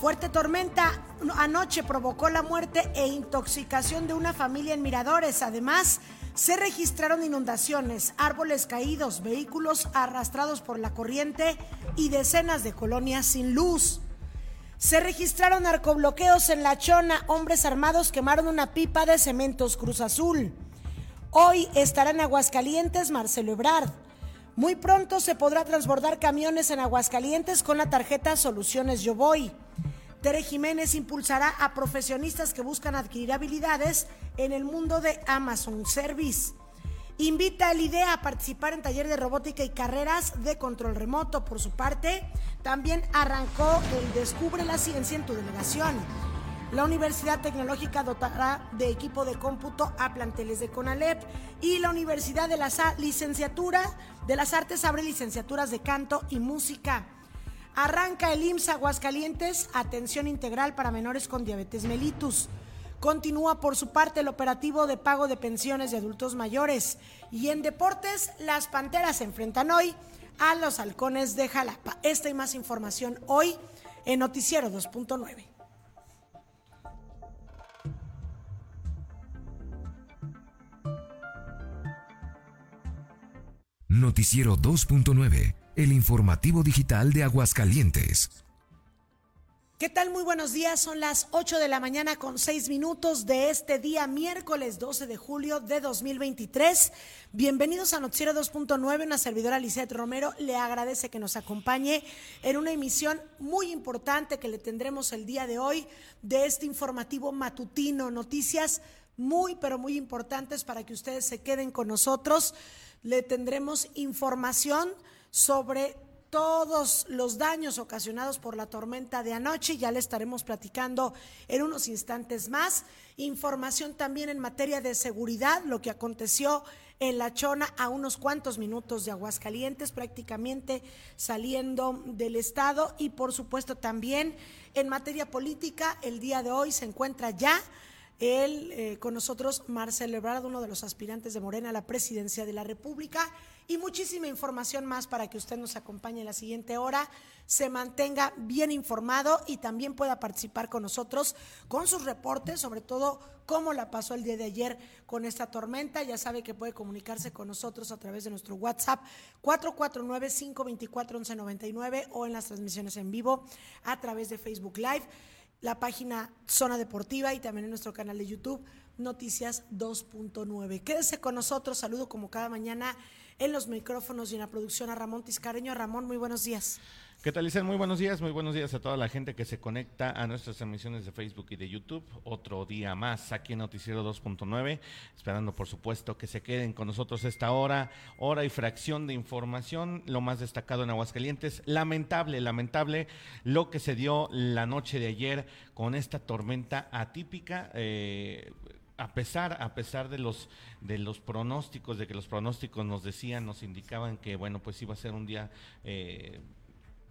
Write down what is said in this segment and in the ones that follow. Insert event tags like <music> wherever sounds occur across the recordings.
Fuerte tormenta anoche provocó la muerte e intoxicación de una familia en Miradores. Además, se registraron inundaciones, árboles caídos, vehículos arrastrados por la corriente y decenas de colonias sin luz. Se registraron narcobloqueos en La Chona, hombres armados quemaron una pipa de cementos Cruz Azul. Hoy estará en Aguascalientes Marcelo Ebrard. Muy pronto se podrá transbordar camiones en Aguascalientes con la tarjeta Soluciones Yo Voy. Tere Jiménez impulsará a profesionistas que buscan adquirir habilidades en el mundo de Amazon Service. Invita al IDEA a participar en taller de robótica y carreras de control remoto. Por su parte, también arrancó el Descubre la Ciencia en tu delegación. La Universidad Tecnológica dotará de equipo de cómputo a planteles de CONALEP y la Universidad de la Licenciatura de las Artes abre licenciaturas de canto y música. Arranca el IMSS Aguascalientes, atención integral para menores con diabetes mellitus. Continúa por su parte el operativo de pago de pensiones de adultos mayores. Y en deportes, las Panteras se enfrentan hoy a los Halcones de Jalapa. Esta y más información hoy en Noticiero 2.9. Noticiero 2.9 el informativo digital de Aguascalientes. ¿Qué tal? Muy buenos días. Son las 8 de la mañana con 6 minutos de este día, miércoles 12 de julio de 2023. Bienvenidos a Noticiero 2.9. Una servidora Lisette Romero le agradece que nos acompañe en una emisión muy importante que le tendremos el día de hoy de este informativo matutino. Noticias muy, pero muy importantes para que ustedes se queden con nosotros. Le tendremos información sobre todos los daños ocasionados por la tormenta de anoche. Ya le estaremos platicando en unos instantes más. Información también en materia de seguridad, lo que aconteció en La Chona a unos cuantos minutos de Aguascalientes, prácticamente saliendo del estado. Y por supuesto también en materia política, el día de hoy se encuentra ya él, eh, con nosotros, Marcelo Ebrard, uno de los aspirantes de Morena a la presidencia de la República y muchísima información más para que usted nos acompañe en la siguiente hora, se mantenga bien informado y también pueda participar con nosotros con sus reportes, sobre todo cómo la pasó el día de ayer con esta tormenta. Ya sabe que puede comunicarse con nosotros a través de nuestro WhatsApp 449-524-1199 o en las transmisiones en vivo a través de Facebook Live la página Zona Deportiva y también en nuestro canal de YouTube Noticias 2.9. Quédese con nosotros, saludo como cada mañana en los micrófonos y en la producción a Ramón Tiscareño. Ramón, muy buenos días. ¿Qué tal, Licen? Muy buenos días, muy buenos días a toda la gente que se conecta a nuestras transmisiones de Facebook y de YouTube. Otro día más aquí en Noticiero 2.9, esperando por supuesto que se queden con nosotros esta hora, hora y fracción de información, lo más destacado en Aguascalientes. Lamentable, lamentable lo que se dio la noche de ayer con esta tormenta atípica. Eh, a pesar, a pesar de los de los pronósticos, de que los pronósticos nos decían, nos indicaban que bueno, pues iba a ser un día eh,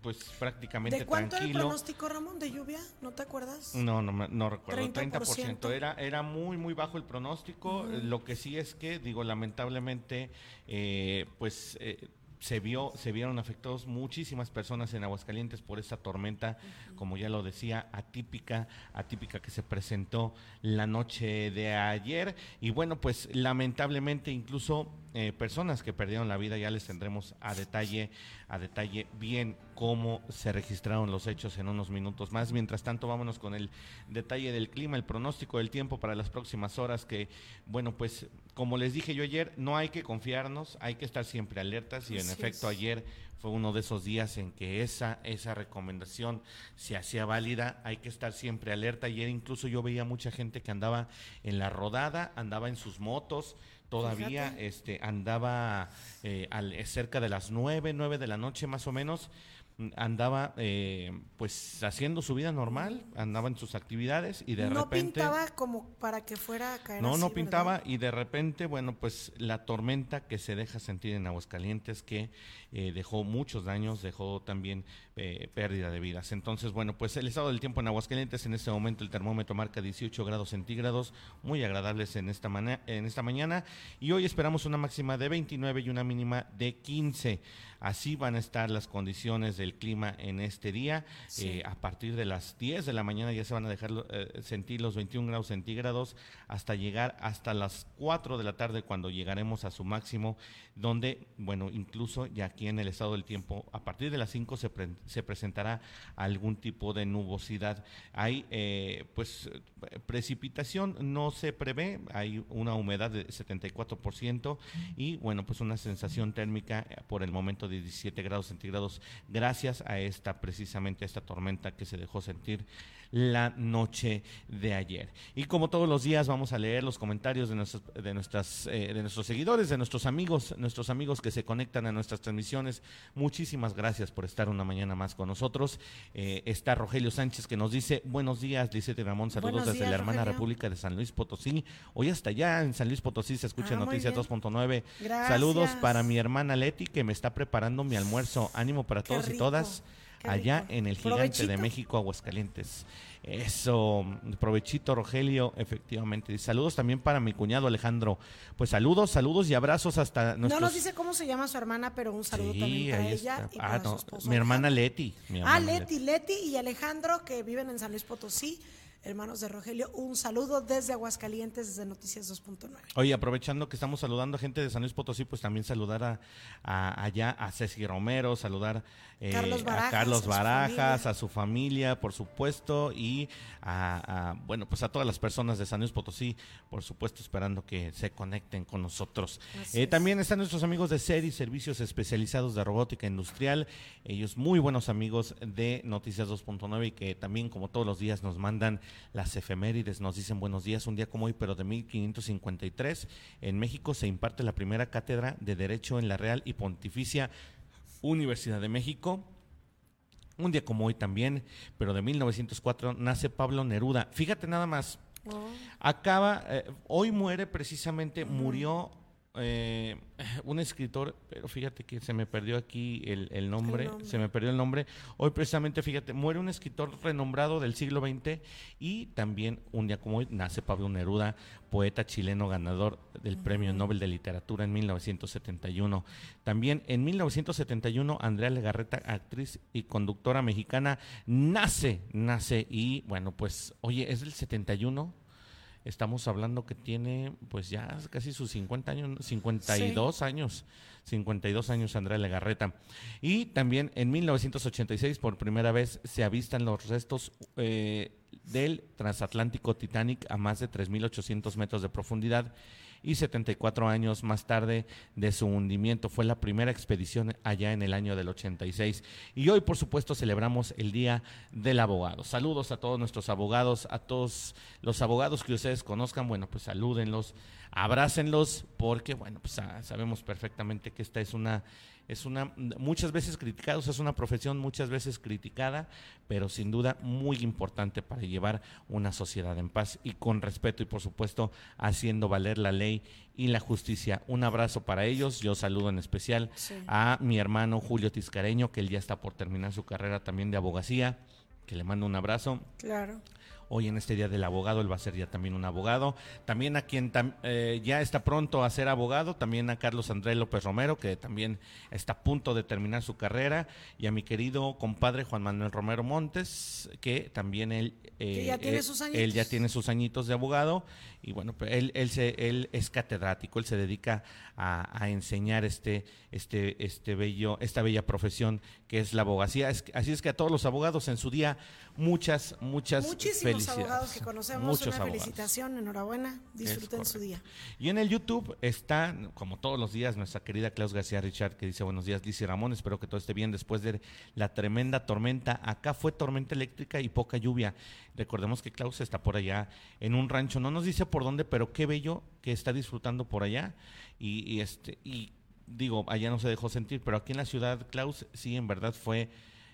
pues prácticamente ¿De cuánto tranquilo. era el pronóstico, Ramón, de lluvia? ¿No te acuerdas? No, no, no recuerdo. 30%. 30%. Era, era muy, muy bajo el pronóstico. Lo que sí es que, digo, lamentablemente, eh, pues eh, se vio, se vieron afectados muchísimas personas en Aguascalientes por esta tormenta, como ya lo decía, atípica, atípica que se presentó la noche de ayer. Y bueno, pues lamentablemente incluso eh, personas que perdieron la vida, ya les tendremos a detalle, a detalle bien cómo se registraron los hechos en unos minutos más. Mientras tanto, vámonos con el detalle del clima, el pronóstico del tiempo para las próximas horas, que bueno, pues como les dije yo ayer, no hay que confiarnos, hay que estar siempre alertas y en efecto ayer fue uno de esos días en que esa, esa recomendación se hacía válida, hay que estar siempre alerta. Ayer incluso yo veía mucha gente que andaba en la rodada, andaba en sus motos, todavía este andaba eh, al, cerca de las nueve, nueve de la noche más o menos, andaba eh, pues haciendo su vida normal, andaba en sus actividades y de no repente... pintaba como para que fuera a caer No, así, no pintaba ¿verdad? y de repente, bueno, pues la tormenta que se deja sentir en Aguascalientes que eh, dejó muchos daños, dejó también eh, pérdida de vidas. Entonces, bueno, pues el estado del tiempo en Aguascalientes en este momento el termómetro marca 18 grados centígrados, muy agradables en esta, en esta mañana y hoy esperamos una máxima de 29 y una mínima de 15. Así van a estar las condiciones del el clima en este día. Eh, a partir de las 10 de la mañana ya se van a dejar eh, sentir los 21 grados centígrados hasta llegar hasta las 4 de la tarde cuando llegaremos a su máximo, donde, bueno, incluso ya aquí en el estado del tiempo, a partir de las 5 se, se presentará algún tipo de nubosidad. Hay, eh, pues, precipitación no se prevé, hay una humedad de 74% y, bueno, pues una sensación térmica por el momento de 17 grados centígrados gracias a esta, precisamente, esta tormenta que se dejó sentir la noche de ayer. Y como todos los días vamos a leer los comentarios de nuestros, de nuestras, eh, de nuestros seguidores, de nuestros amigos, nuestros amigos que se conectan a nuestras transmisiones. Muchísimas gracias por estar una mañana más con nosotros. Eh, está Rogelio Sánchez que nos dice, buenos días, Lisette Ramón, saludos desde la hermana República de San Luis Potosí. Hoy hasta allá en San Luis Potosí se escucha ah, Noticias 2.9. Saludos para mi hermana Leti que me está preparando mi almuerzo. Ánimo para todos y todas allá en el Gigante de México, Aguascalientes. Eso, provechito Rogelio, efectivamente. Saludos también para mi cuñado Alejandro. Pues saludos, saludos y abrazos hasta nuestros... No nos dice cómo se llama su hermana, pero un saludo también para ella y ah, mi hermana Leti. ah, Leti, Leti y Alejandro que viven en San Luis Potosí hermanos de Rogelio, un saludo desde Aguascalientes, desde Noticias 2.9. Oye, aprovechando que estamos saludando a gente de San Luis Potosí, pues también saludar a, allá a Ceci Romero, saludar eh, Carlos a Carlos Barajas, a su familia, por supuesto, y a, bueno, pues a todas las personas de San Luis Potosí, por supuesto, esperando que se conecten con nosotros. Eh, también están nuestros amigos de SERI, Servicios Especializados de Robótica Industrial, ellos muy buenos amigos de Noticias 2.9 y que también, como todos los días, nos mandan las efemérides nos dicen buenos días, un día como hoy, pero de 1553, en México se imparte la primera cátedra de Derecho en la Real y Pontificia Universidad de México. Un día como hoy también, pero de 1904, nace Pablo Neruda. Fíjate nada más, oh. acaba, eh, hoy muere precisamente, murió eh, <laughs> un escritor, pero fíjate que se me perdió aquí el, nombre, se me perdió el nombre. Hoy precisamente, fíjate, muere un escritor renombrado del siglo XX y también un día como hoy nace Pablo Neruda, poeta chileno ganador del Premio Nobel de Literatura en 1971. También en 1971 Andrea Legarreta, actriz y conductora mexicana, nace, nace y bueno, pues, oye, es del 71 estamos hablando que tiene pues ya casi sus 50 años, 52 años, 52 años Andrea Legarreta. Y también en 1986 por primera vez se avistan los restos eh, del transatlántico Titanic a más de 3.800 metros de profundidad y 74 años más tarde de su hundimiento. Fue la primera expedición allá en el año del 86. Y hoy, por supuesto, celebramos el Día del Abogado. Saludos a todos nuestros abogados, a todos los abogados que ustedes conozcan. Bueno, pues salúdenlos, abrácenlos, porque, bueno, pues ah, sabemos perfectamente que esta es una es una, muchas veces criticada, es una profesión muchas veces criticada, pero sin duda muy importante para llevar una sociedad en paz y con respeto y por supuesto haciendo valer la ley y la justicia. Un abrazo para ellos, yo saludo en especial a mi hermano Julio Tiscareño, que él ya está por terminar su carrera también de abogacía, que le mando un abrazo. Claro hoy en este Día del Abogado, él va a ser ya también un abogado. También a quien eh, ya está pronto a ser abogado, también a Carlos Andrés López Romero, que también está a punto de terminar su carrera, y a mi querido compadre Juan Manuel Romero Montes, que también él, eh, ya tiene eh, sus añitos. él ya tiene sus añitos de abogado, y bueno, pues él, él, se, él es catedrático, él se dedica a, enseñar este, este, este bello, esta bella profesión que es la abogacía. así es que a todos los abogados en su día, muchas, muchas Muchísimos abogados que conocemos, Muchos una felicitación, enhorabuena, disfruten su día. Y en el YouTube está, como todos los días, nuestra querida Klaus García Richard, que dice buenos días, Liz Ramón, espero que todo esté bien después de la tremenda tormenta. Acá fue tormenta eléctrica y poca lluvia. Recordemos que Klaus está por allá en un rancho, no nos dice por dónde, pero qué bello que está disfrutando por allá. Y, este, y digo, allá no se dejó sentir, pero aquí en la ciudad, Klaus, sí, en verdad fue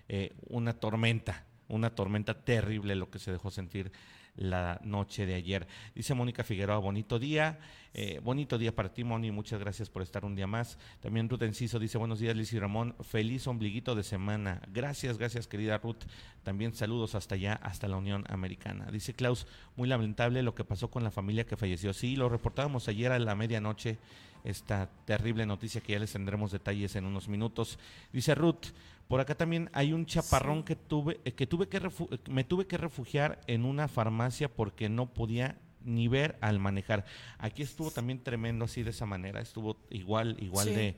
eh, una tormenta una tormenta terrible lo que se dejó sentir la noche de ayer. Dice Mónica Figueroa, bonito día. Eh, bonito día para ti, Moni. Muchas gracias por estar un día más. También Ruth Enciso dice: Buenos días, Liz y Ramón. Feliz ombliguito de semana. Gracias, gracias, querida Ruth. También saludos hasta allá, hasta la Unión Americana. Dice Klaus: Muy lamentable lo que pasó con la familia que falleció. Sí, lo reportábamos ayer a la medianoche. Esta terrible noticia que ya les tendremos detalles en unos minutos. Dice Ruth: por acá también hay un chaparrón que tuve, eh, que tuve que me tuve que refugiar en una farmacia porque no podía ni ver al manejar. Aquí estuvo también tremendo así de esa manera, estuvo igual, igual de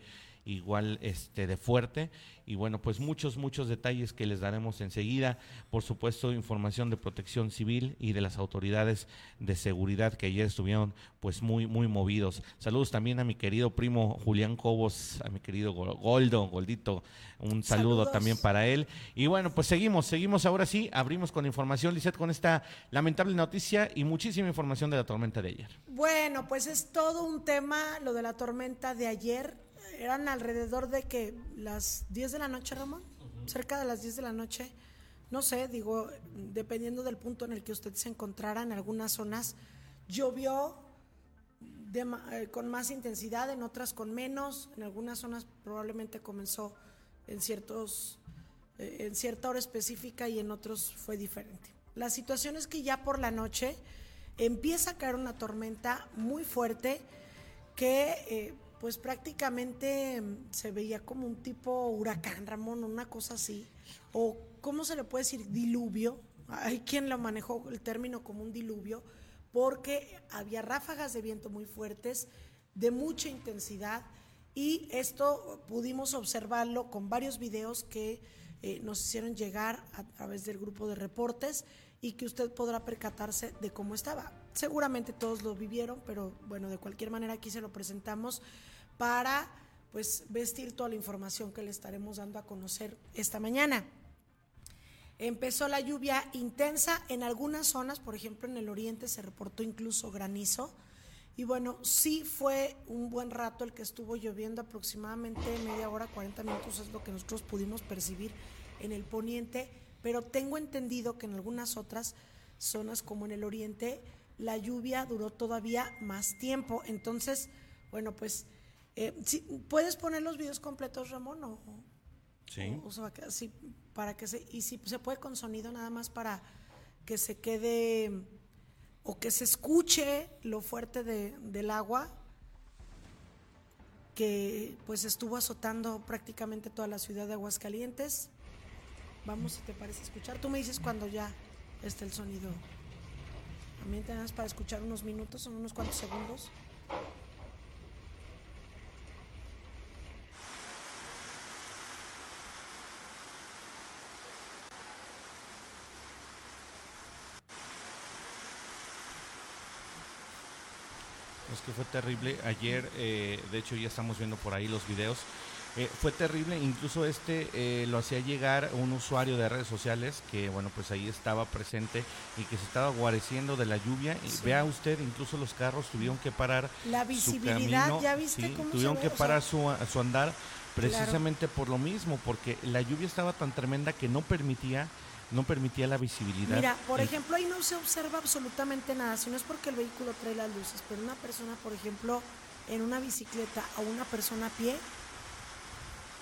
igual este de fuerte. Y bueno pues muchos muchos detalles que les daremos enseguida. Por supuesto información de protección civil y de las autoridades de seguridad que ayer estuvieron pues muy muy movidos. Saludos también a mi querido primo Julián Cobos a mi querido Goldo Goldito. Un saludo también para él. Y bueno pues seguimos seguimos ahora sí abrimos con información Lizeth con esta lamentable noticia y muchísima información de la tormenta de ayer. Bueno pues es todo un tema lo de la tormenta de ayer eran alrededor de que las 10 de la noche, Ramón, cerca de las 10 de la noche, no sé, digo, dependiendo del punto en el que usted se encontrara, en algunas zonas llovió eh, con más intensidad, en otras con menos, en algunas zonas probablemente comenzó en ciertos eh, en cierta hora específica y en otros fue diferente. La situación es que ya por la noche empieza a caer una tormenta muy fuerte que eh, pues prácticamente mm, se veía como un tipo huracán, Ramón, una cosa así. O, ¿cómo se le puede decir? Diluvio. Hay quien lo manejó el término como un diluvio, porque había ráfagas de viento muy fuertes, de mucha intensidad, y esto pudimos observarlo con varios videos que eh, nos hicieron llegar a través del grupo de reportes y que usted podrá percatarse de cómo estaba. Seguramente todos lo vivieron, pero bueno, de cualquier manera aquí se lo presentamos para pues vestir toda la información que le estaremos dando a conocer esta mañana. Empezó la lluvia intensa en algunas zonas, por ejemplo en el oriente se reportó incluso granizo. Y bueno, sí fue un buen rato el que estuvo lloviendo, aproximadamente media hora, 40 minutos es lo que nosotros pudimos percibir en el poniente, pero tengo entendido que en algunas otras zonas como en el oriente la lluvia duró todavía más tiempo. Entonces, bueno, pues eh, ¿Puedes poner los videos completos, Ramón? O, sí. sí, para que se, y si se puede con sonido nada más para que se quede o que se escuche lo fuerte del agua que pues estuvo azotando prácticamente toda la ciudad de Aguascalientes. Vamos, si te parece escuchar. Tú me dices cuando ya esté el sonido. También tenemos para escuchar unos minutos, son unos cuantos segundos. Que fue terrible. Ayer, eh, de hecho, ya estamos viendo por ahí los videos. Eh, fue terrible, incluso este eh, lo hacía llegar un usuario de redes sociales que, bueno, pues ahí estaba presente y que se estaba guareciendo de la lluvia. Y vea usted, incluso los carros tuvieron que parar. La visibilidad, ¿ya viste cómo Tuvieron que parar su, su andar precisamente por lo mismo, porque la lluvia estaba tan tremenda que no permitía no permitía la visibilidad. Mira, por ejemplo, ahí no se observa absolutamente nada, si no es porque el vehículo trae las luces, pero una persona, por ejemplo, en una bicicleta o una persona a pie,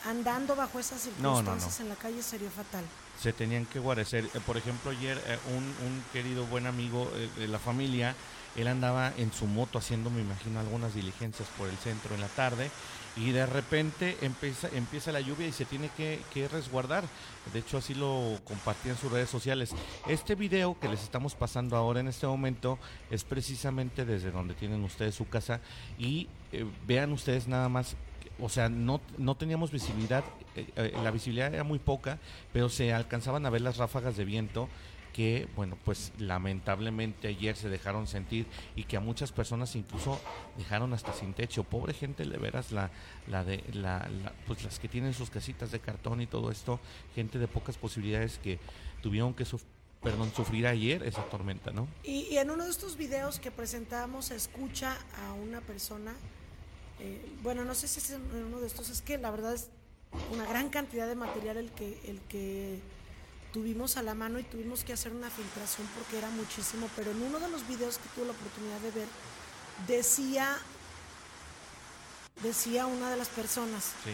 andando bajo esas circunstancias en la calle sería fatal. Se tenían que guarecer. Eh, por ejemplo, ayer eh, un, un, querido buen amigo eh, de la familia, él andaba en su moto haciendo, me imagino, algunas diligencias por el centro en la tarde y de repente empieza, la lluvia y se tiene que, resguardar. De hecho, así lo compartí en sus redes sociales. Este video que les estamos pasando ahora en este momento es precisamente desde donde tienen ustedes su casa y eh, vean ustedes nada más o sea, no, no teníamos visibilidad, eh, eh, la visibilidad era muy poca, pero se alcanzaban a ver las ráfagas de viento que, bueno, pues lamentablemente ayer se dejaron sentir y que a muchas personas incluso dejaron hasta sin techo. Pobre gente, de veras, la, la de, la, pues las que tienen sus casitas de cartón y todo esto, gente de pocas posibilidades que tuvieron que perdón, sufrir ayer esa tormenta, ¿no? Y, en uno de estos videos que presentamos se escucha a una persona, eh, bueno, no sé si es en uno de estos, es que la verdad es una gran cantidad de material el que, el que tuvimos a la mano y tuvimos que hacer una filtración porque era muchísimo, pero en uno de los videos que tuve la oportunidad de ver, decía, decía una de las personas, Sí.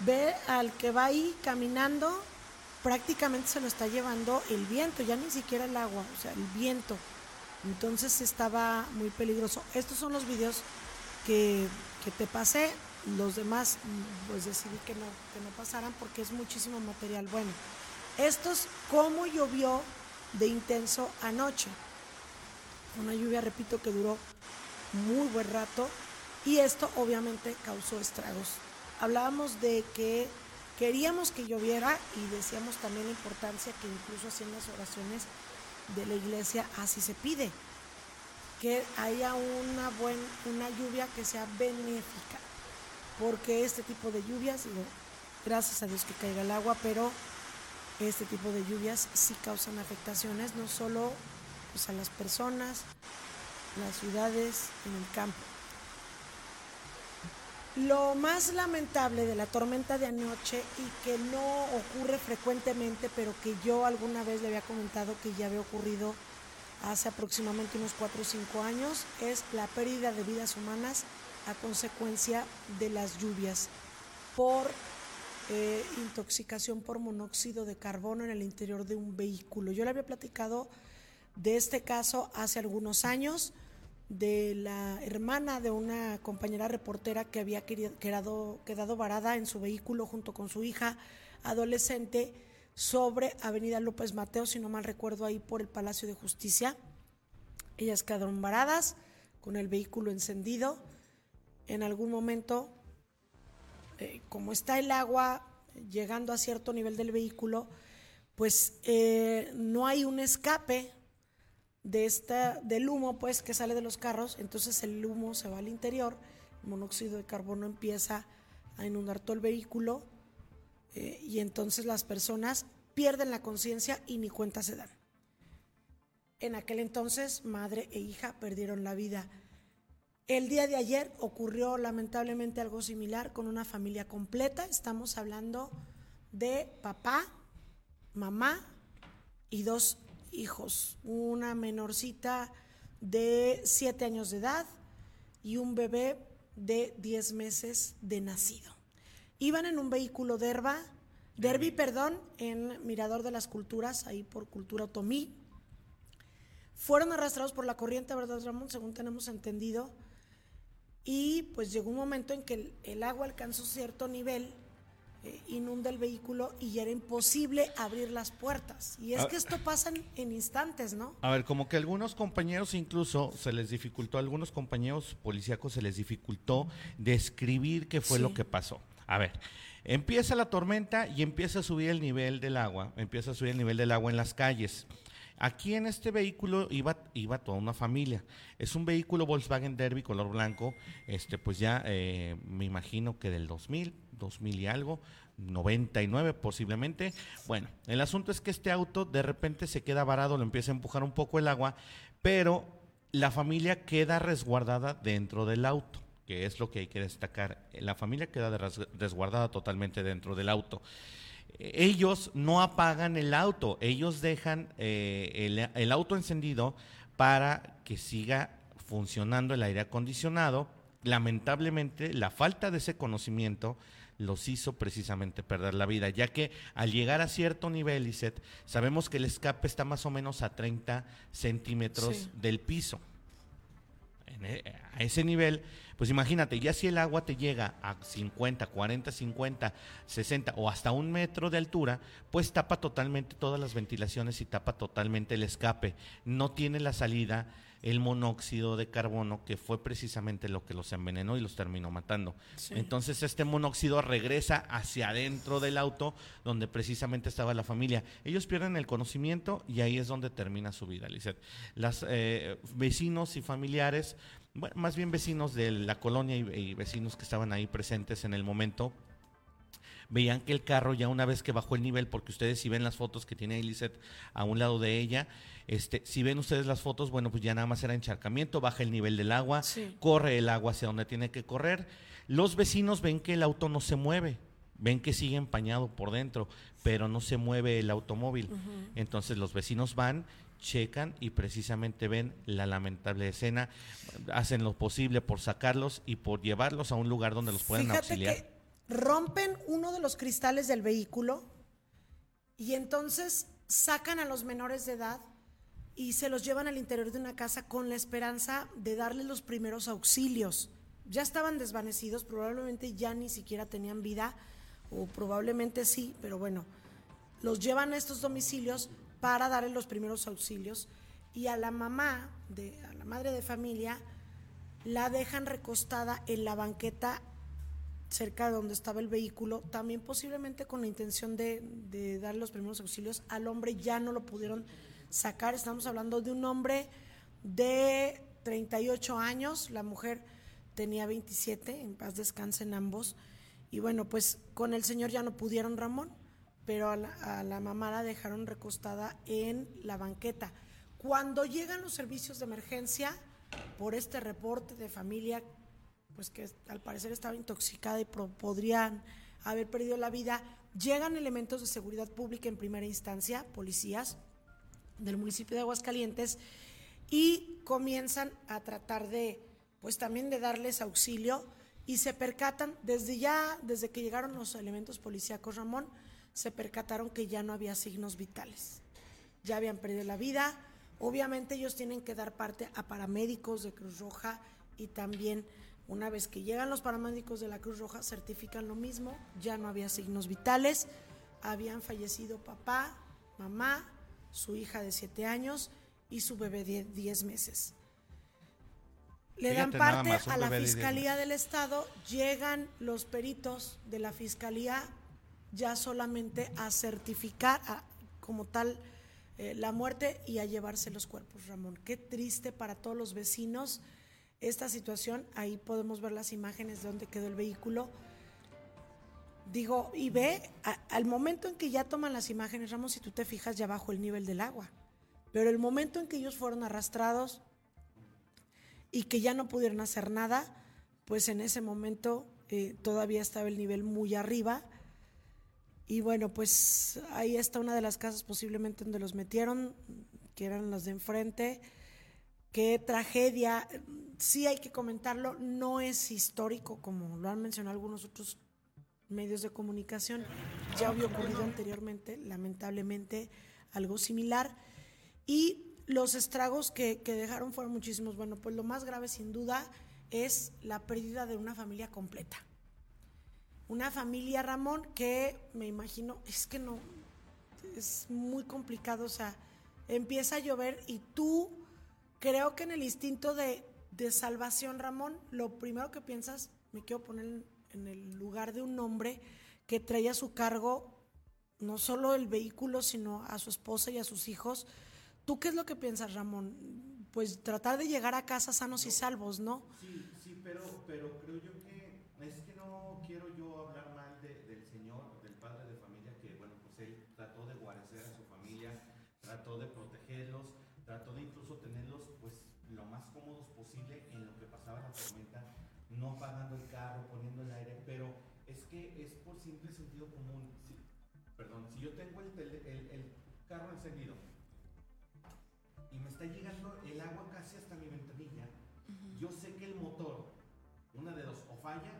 ve al que va ahí caminando, prácticamente se lo está llevando el viento, ya ni siquiera el agua, o sea, el viento. Entonces estaba muy peligroso. Estos son los videos que, que te pasé, los demás pues decidí que no, que no pasaran porque es muchísimo material. Bueno, esto es cómo llovió de intenso anoche. Una lluvia, repito, que duró muy buen rato y esto obviamente causó estragos. Hablábamos de que queríamos que lloviera y decíamos también la importancia que incluso haciendo las oraciones de la iglesia así se pide, que haya una, buen, una lluvia que sea benéfica, porque este tipo de lluvias, digo, gracias a Dios que caiga el agua, pero este tipo de lluvias sí causan afectaciones, no solo pues, a las personas, las ciudades, en el campo. Lo más lamentable de la tormenta de anoche y que no ocurre frecuentemente, pero que yo alguna vez le había comentado que ya había ocurrido hace aproximadamente unos 4 o 5 años, es la pérdida de vidas humanas a consecuencia de las lluvias por eh, intoxicación por monóxido de carbono en el interior de un vehículo. Yo le había platicado de este caso hace algunos años de la hermana de una compañera reportera que había quedado, quedado varada en su vehículo junto con su hija adolescente sobre Avenida López Mateo, si no mal recuerdo, ahí por el Palacio de Justicia. Ellas quedaron varadas con el vehículo encendido. En algún momento, eh, como está el agua llegando a cierto nivel del vehículo, pues eh, no hay un escape de esta, del humo pues que sale de los carros, entonces el humo se va al interior, el monóxido de carbono empieza a inundar todo el vehículo eh, y entonces las personas pierden la conciencia y ni cuenta se dan. En aquel entonces madre e hija perdieron la vida. El día de ayer ocurrió lamentablemente algo similar con una familia completa. Estamos hablando de papá, mamá y dos hijos, una menorcita de 7 años de edad y un bebé de 10 meses de nacido. Iban en un vehículo derba, derby, perdón, en Mirador de las Culturas, ahí por Cultura Otomí. Fueron arrastrados por la corriente, ¿verdad, Ramón? Según tenemos entendido. Y pues llegó un momento en que el, el agua alcanzó cierto nivel eh, inunda el vehículo y ya era imposible abrir las puertas. Y es que esto pasa en, en instantes, ¿no? A ver, como que algunos compañeros incluso se les dificultó, a algunos compañeros policíacos se les dificultó describir qué fue Sí. lo que pasó. A ver, empieza la tormenta y empieza a subir el nivel del agua, empieza a subir el nivel del agua en las calles. Aquí en este vehículo iba, iba toda una familia. Es un vehículo Volkswagen Derby color blanco, este pues ya eh, me imagino que del 2000, 2000 y algo, 99 posiblemente. Bueno, el asunto es que este auto de repente se queda varado, lo empieza a empujar un poco el agua, pero la familia queda resguardada dentro del auto, que es lo que hay que destacar. La familia queda resguardada totalmente dentro del auto ellos no apagan el auto, ellos dejan eh, el, el auto encendido para que siga funcionando el aire acondicionado. Lamentablemente, la falta de ese conocimiento los hizo precisamente perder la vida, ya que al llegar a cierto nivel, Lisette, sabemos que el escape está más o menos a 30 centímetros Sí. del piso en e- a ese nivel, pues imagínate, ya si el agua te llega a 50, 40, 50, 60 o hasta un metro de altura, pues tapa totalmente todas las ventilaciones y tapa totalmente el escape. No tiene la salida el monóxido de carbono, que fue precisamente lo que los envenenó y los terminó matando. Sí. Entonces este monóxido regresa hacia adentro del auto donde precisamente estaba la familia. Ellos pierden el conocimiento y ahí es donde termina su vida, Lisette. Las eh, vecinos y familiares, bueno, más bien vecinos de la colonia y, y vecinos que estaban ahí presentes en el momento, veían que el carro ya una vez que bajó el nivel, porque ustedes si ven las fotos que tiene Eliseth a un lado de ella, este, si ven ustedes las fotos, bueno, pues ya nada más era encharcamiento, baja el nivel del agua, Sí. corre el agua hacia donde tiene que correr. Los vecinos ven que el auto no se mueve, ven que sigue empañado por dentro, pero no se mueve el automóvil. Entonces los vecinos van checan y precisamente ven la lamentable escena, hacen lo posible por sacarlos y por llevarlos a un lugar donde los puedan Fíjate auxiliar. que rompen uno de los cristales del vehículo y entonces sacan a los menores de edad y se los llevan al interior de una casa con la esperanza de darles los primeros auxilios. Ya estaban desvanecidos, probablemente ya ni siquiera tenían vida, o probablemente sí, pero bueno, los llevan a estos domicilios para darles los primeros auxilios y a la mamá, de, a la madre de familia, la dejan recostada en la banqueta cerca de donde estaba el vehículo, también posiblemente con la intención de, de dar los primeros auxilios. Al hombre ya no lo pudieron sacar, estamos hablando de un hombre de 38 años, la mujer tenía 27, en paz descansen ambos. Y bueno, pues con el señor ya no pudieron, Ramón, pero a la, a la mamá la dejaron recostada en la banqueta. Cuando llegan los servicios de emergencia, por este reporte de familia, pues que al parecer estaba intoxicada y pro- podrían haber perdido la vida, llegan elementos de seguridad pública en primera instancia, policías del municipio de Aguascalientes, y comienzan a tratar de, pues también de darles auxilio y se percatan, desde ya, desde que llegaron los elementos policíacos, Ramón, se percataron que ya no había signos vitales. Ya habían perdido la vida. Obviamente ellos tienen que dar parte a paramédicos de Cruz Roja y también una vez que llegan los paramédicos de la Cruz Roja certifican lo mismo, ya no había signos vitales, habían fallecido papá, mamá, su hija de 7 años y su bebé de 10 meses. Le dan Fíjate parte más, a la bebé de 10 Fiscalía del Estado, llegan los peritos de la Fiscalía ya solamente a certificar como tal eh, la muerte y a llevarse los cuerpos, Ramón. Qué triste para todos los vecinos esta situación. Ahí podemos ver las imágenes de donde quedó el vehículo. Digo, y ve, al momento en que ya toman las imágenes, Ramón, si tú te fijas ya bajo el nivel del agua. Pero el momento en que ellos fueron arrastrados y que ya no pudieron hacer nada, pues en ese momento eh, todavía estaba el nivel muy arriba. Y bueno, pues ahí está una de las casas posiblemente donde los metieron, que eran las de enfrente. Qué tragedia. Sí hay que comentarlo, no es histórico como lo han mencionado algunos otros medios de comunicación. Ya había ocurrido anteriormente, lamentablemente, algo similar. Y los estragos que, que dejaron fueron muchísimos. Bueno, pues lo más grave sin duda es la pérdida de una familia completa. Una familia, Ramón, que me imagino, es que no, es muy complicado, o sea, empieza a llover y tú, creo que en el instinto de, de salvación, Ramón, lo primero que piensas, me quiero poner en, en el lugar de un hombre que traía a su cargo no solo el vehículo, sino a su esposa y a sus hijos. ¿Tú qué es lo que piensas, Ramón? Pues tratar de llegar a casa sanos y salvos, ¿no? Sí, sí, pero, pero creo yo no apagando el carro, poniendo el aire, pero es que es por simple sentido común. Si- perdón, si yo tengo el, tele- el- el carro encendido y me está llegando el agua casi hasta mi ventanilla, yo sé que el motor, una de dos, o falla,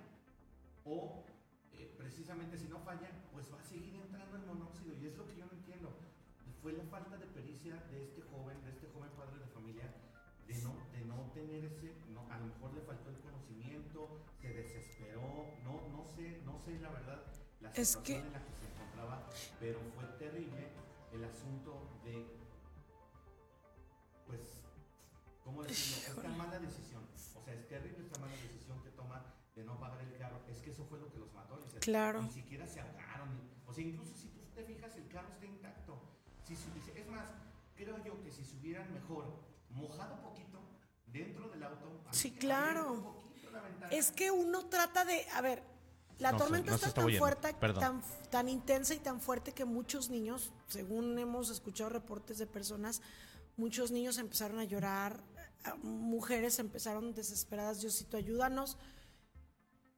o eh, precisamente si no falla, pues va a seguir entrando el monóxido. Y es lo que yo no entiendo. Fue la falta de pericia de este joven, de este joven padre de familia, de no, de no tener ese, no, a lo mejor le faltó sé, la verdad la Es situación que- en la que se encontraba, pero fue terrible el asunto de pues, ¿cómo decirlo? Esta mala decisión. O sea, es terrible esta mala decisión que toma de no pagar el carro. Es que eso fue lo que los mató. Lizeth. Claro. Ni siquiera se ahogaron. O sea, incluso si tú te fijas, el carro está intacto. Si se hubiese- es más, creo yo que si se hubieran mejor mojado poquito dentro del auto. Sí, claro. ventana, Es que uno trata de, a ver, la No tormenta no está está tan oyendo, fuerte, tan, tan intensa y tan fuerte que muchos niños, según hemos escuchado reportes de personas, muchos niños empezaron a llorar, a- mujeres empezaron desesperadas, Diosito, ayúdanos.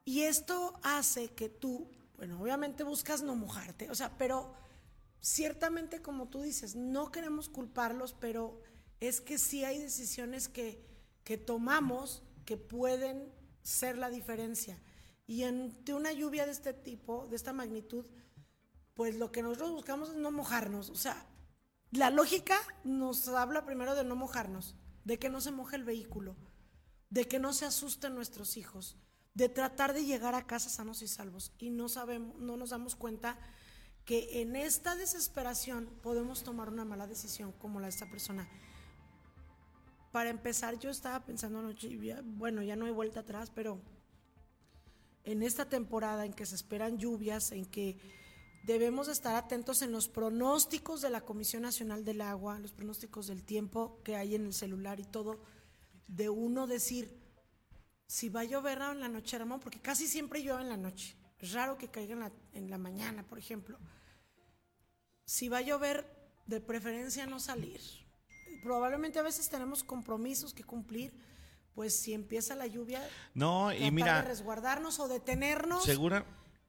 Y esto hace que tú, bueno, obviamente buscas no mojarte, o sea, pero ciertamente como tú dices, no queremos culparlos, pero es que sí hay decisiones que, que tomamos que pueden ser la diferencia. Y ante una lluvia de este tipo, de esta magnitud, pues lo que nosotros buscamos es no mojarnos. O sea, la lógica nos habla primero de no mojarnos, de que no se moje el vehículo, de que no se asusten nuestros hijos, de tratar de llegar a casa sanos y salvos. Y no sabemos, no nos damos cuenta que en esta desesperación podemos tomar una mala decisión como la de esta persona. Para empezar, yo estaba pensando anoche, bueno, ya no hay vuelta atrás, pero en esta temporada en que se esperan lluvias, en que debemos estar atentos en los pronósticos de la Comisión Nacional del Agua, los pronósticos del tiempo que hay en el celular y todo, de uno decir, si va a llover en la noche, Ramón, porque casi siempre llueve en la noche, es raro que caiga en la, en la mañana, por ejemplo. Si va a llover, de preferencia no salir. Probablemente a veces tenemos compromisos que cumplir, pues si empieza la lluvia, no, y mira, resguardarnos o detenernos segura,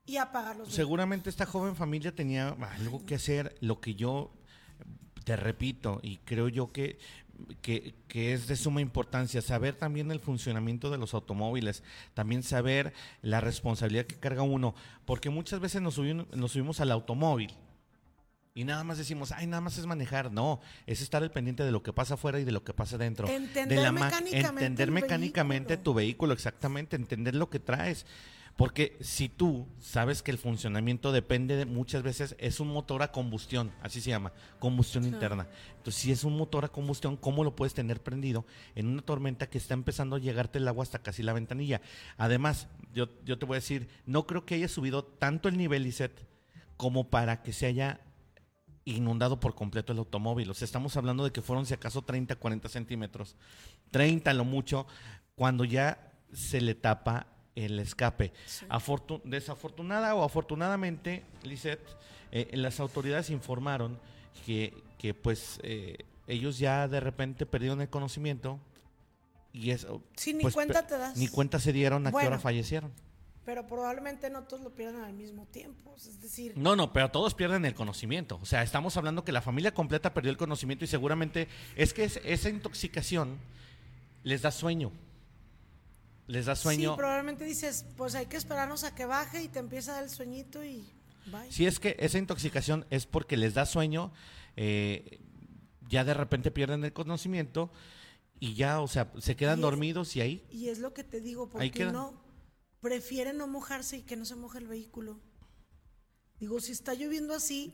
y apagar los Seguramente esta joven familia tenía algo que hacer, lo que yo te repito, y creo yo que, que, que, es de suma importancia saber también el funcionamiento de los automóviles, también saber la responsabilidad que carga uno, porque muchas veces nos subimos, nos subimos al automóvil y nada más decimos, ay, nada más es manejar. No, es estar al pendiente de lo que pasa afuera y de lo que pasa dentro. Entender de mecánicamente, entender mecánicamente tu vehículo, exactamente, entender lo que traes. Porque si tú sabes que el funcionamiento depende de muchas veces, es un motor a combustión, así se llama, combustión interna. Entonces, si es un motor a combustión, ¿cómo lo puedes tener prendido en una tormenta que está empezando a llegarte el agua hasta casi la ventanilla? Además, yo, yo te voy a decir, no creo que haya subido tanto el nivel, ISET, como para que se haya inundado por completo el automóvil. O sea, estamos hablando de que fueron si acaso 30, 40 centímetros. 30 lo mucho, cuando ya se le tapa el escape. desafortunada o afortunadamente, Lisette, eh, las autoridades informaron que, que pues eh, ellos ya de repente perdieron el conocimiento y eso... Sí, ni pues, cuenta te das. Ni cuenta se dieron a qué hora fallecieron pero probablemente no todos lo pierdan al mismo tiempo. Es decir. No, no, pero todos pierden el conocimiento. O sea, estamos hablando que la familia completa perdió el conocimiento y seguramente es que esa intoxicación les da sueño. Les da sueño. Sí, probablemente dices, pues hay que esperarnos a que baje y te empieza a dar el sueñito y bye. Si es que esa intoxicación es porque les da sueño, eh, ya de repente pierden el conocimiento y ya, o sea, se quedan dormidos y ahí. Y es lo que te digo, porque no prefiere no mojarse y que no se moje el vehículo. Digo, si está lloviendo así,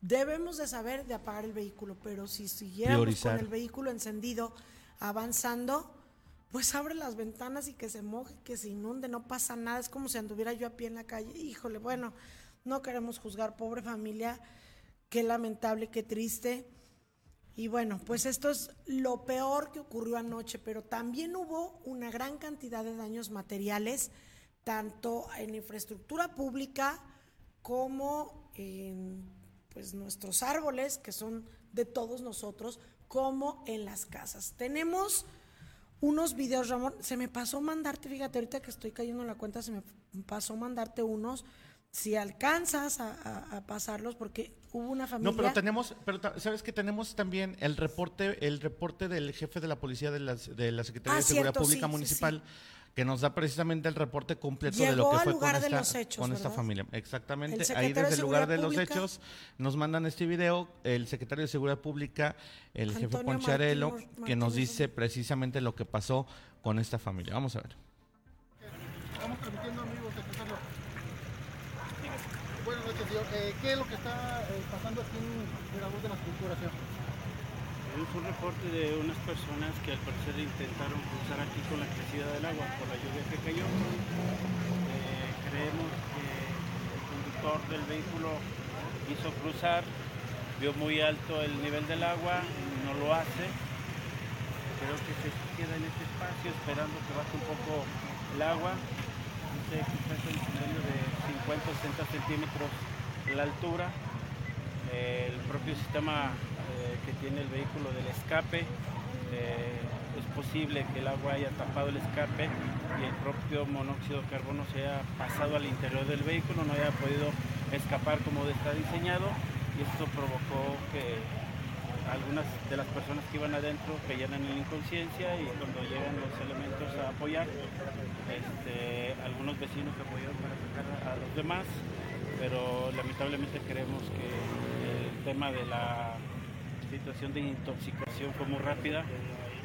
debemos de saber de apagar el vehículo, pero si siguiéramos con el vehículo encendido, avanzando, pues abre las ventanas y que se moje, que se inunde, no pasa nada, es como si anduviera yo a pie en la calle. Híjole, bueno, no queremos juzgar, pobre familia, qué lamentable, qué triste. Y bueno, pues esto es lo peor que ocurrió anoche, pero también hubo una gran cantidad de daños materiales, tanto en infraestructura pública como en pues, nuestros árboles, que son de todos nosotros, como en las casas. Tenemos unos videos, Ramón, se me pasó mandarte, fíjate, ahorita que estoy cayendo en la cuenta, se me pasó mandarte unos si alcanzas a, pasarlos, porque hubo una familia. No, pero tenemos, pero sabes que tenemos también el reporte, el reporte del jefe de la policía de, de la Secretaría ah, de Seguridad Pública Municipal. Que nos da precisamente el reporte completo de lo que fue con, esta, con esta familia. Exactamente. Ahí desde el lugar de los hechos nos mandan este video el secretario de Seguridad Pública, el jefe Poncharelo, que nos dice precisamente lo que pasó con esta familia. Vamos a ver. Estamos transmitiendo, Eh, ¿Qué es lo que está eh, pasando aquí en Mirador de la Culturación? Es un reporte de unas personas que al parecer intentaron cruzar aquí con la crecida del agua por la lluvia que cayó. Eh, creemos que el conductor del vehículo quiso cruzar, vio muy alto el nivel del agua, no lo hace. Creo que se queda en este espacio esperando que baje un poco el agua quizás en medio de 50 o 60 centímetros la altura. el propio sistema eh, que tiene el vehículo del escape eh, es posible que el agua haya tapado el escape y el propio monóxido de carbono se haya pasado al interior del vehículo, no haya podido escapar como está diseñado y esto provocó que algunas de las personas que iban adentro cayeran en inconsciencia y cuando llegan los elementos a apoyar, este, algunos vecinos apoyaron para sacar a los demás, pero lamentablemente creemos que el tema de la situación de intoxicación fue muy rápida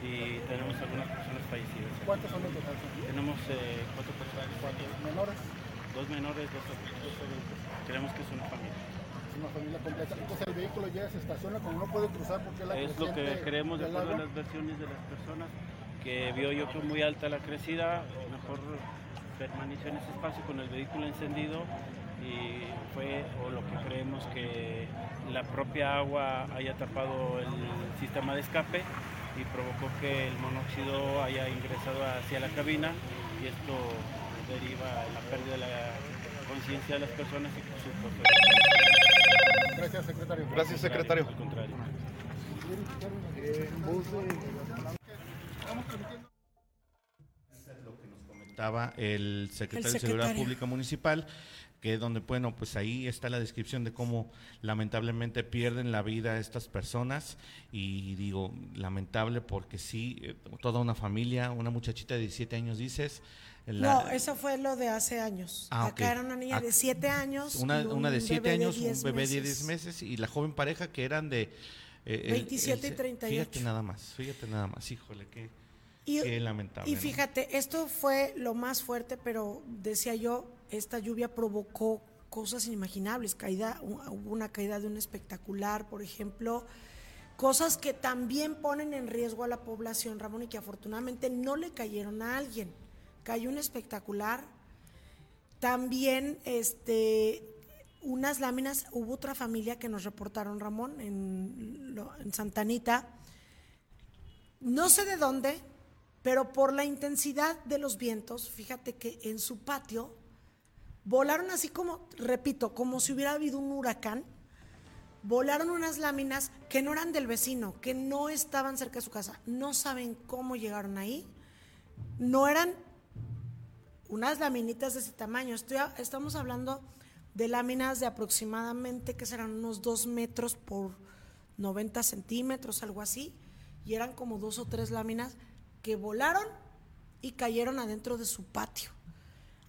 y tenemos algunas personas fallecidas. ¿Cuántos son los total? Tenemos eh, cuatro personas, ¿Cuántos menores? dos menores, dos adultos. Creemos que es una familia. Es una familia completa. Entonces el vehículo llega, se estaciona, como no puede cruzar porque la Es lo que creemos de acuerdo a las versiones de las personas, que vio yo que muy alta la crecida, mejor permaneció en ese espacio con el vehículo encendido y fue o lo que creemos que la propia agua haya tapado el sistema de escape y provocó que el monóxido haya ingresado hacia la cabina y esto deriva en la pérdida de la conciencia de las personas y su Gracias, secretario. Gracias, secretario. Al contrario. comentaba el secretario El de Seguridad secretario. Pública Municipal, que es donde, bueno, pues ahí está la descripción de cómo lamentablemente pierden la vida estas personas y digo, lamentable porque sí, eh, toda una familia, una muchachita de 17 años dices. la- No, eso fue lo de hace años. Ah, Acá era una niña Ah, de 7 años. una, y una de un 7 bebé años, 10 un bebé de 10 meses. y la joven pareja que eran de... eh, el- 27 y el- 38. Fíjate nada más, fíjate nada más, híjole, qué, Y, qué lamentable. y ¿no? fíjate, esto fue lo más fuerte, pero decía yo, esta lluvia provocó cosas inimaginables. Caída, hu- hubo una caída de un espectacular, por ejemplo. Cosas que también ponen en riesgo a la población, Ramón, y que afortunadamente no le cayeron a alguien. Cayó un espectacular. También, este, unas láminas, hubo otra familia que nos reportaron, Ramón, en, en Santanita. No sé de dónde, pero por la intensidad de los vientos, fíjate que en su patio volaron así como, repito, como si hubiera habido un huracán. Volaron unas láminas que no eran del vecino, que no estaban cerca de su casa. No saben cómo llegaron ahí. No eran unas laminitas de ese tamaño. Estoy estamos hablando de láminas de aproximadamente, que serán unos dos metros por 90 centímetros, algo así. Y eran como dos o tres láminas que volaron y cayeron adentro de su patio.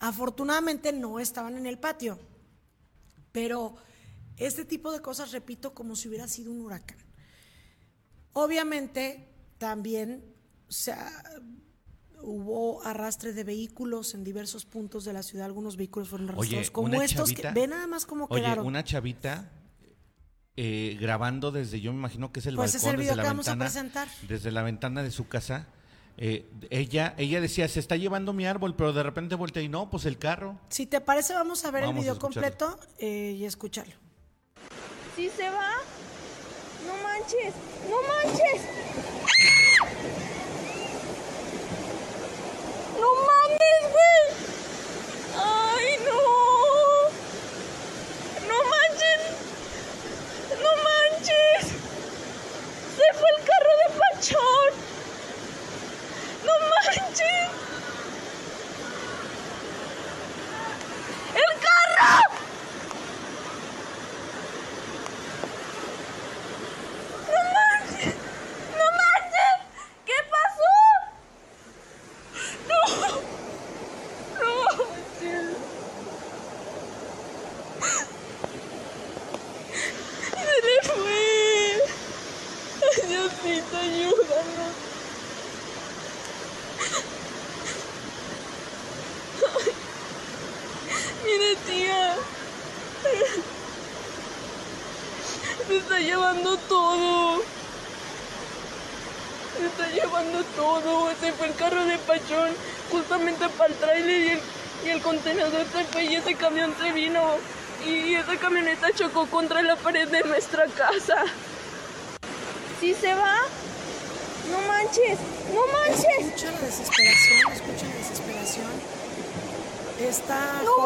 Afortunadamente no estaban en el patio, pero este tipo de cosas, repito, como si hubiera sido un huracán. Obviamente también se ha- hubo arrastre de vehículos en diversos puntos de la ciudad, algunos vehículos fueron Oye, arrastrados, como una estos chavita- que ve nada más cómo Oye, quedaron. una chavita eh, grabando desde, yo me imagino que es el Pues es balcón, el desde video la que vamos a ventana, presentar. desde la ventana de su casa. Eh, ella, ella decía, se está llevando mi árbol, pero de repente voltea y no, pues el carro. Si te parece, vamos a ver Vamos el video completo eh, y escucharlo. ¿Sí se va? No manches, no manches. No mames, güey. Ay, no. No manches. No manches. Se fue el carro de Pachón. No manches. El carro.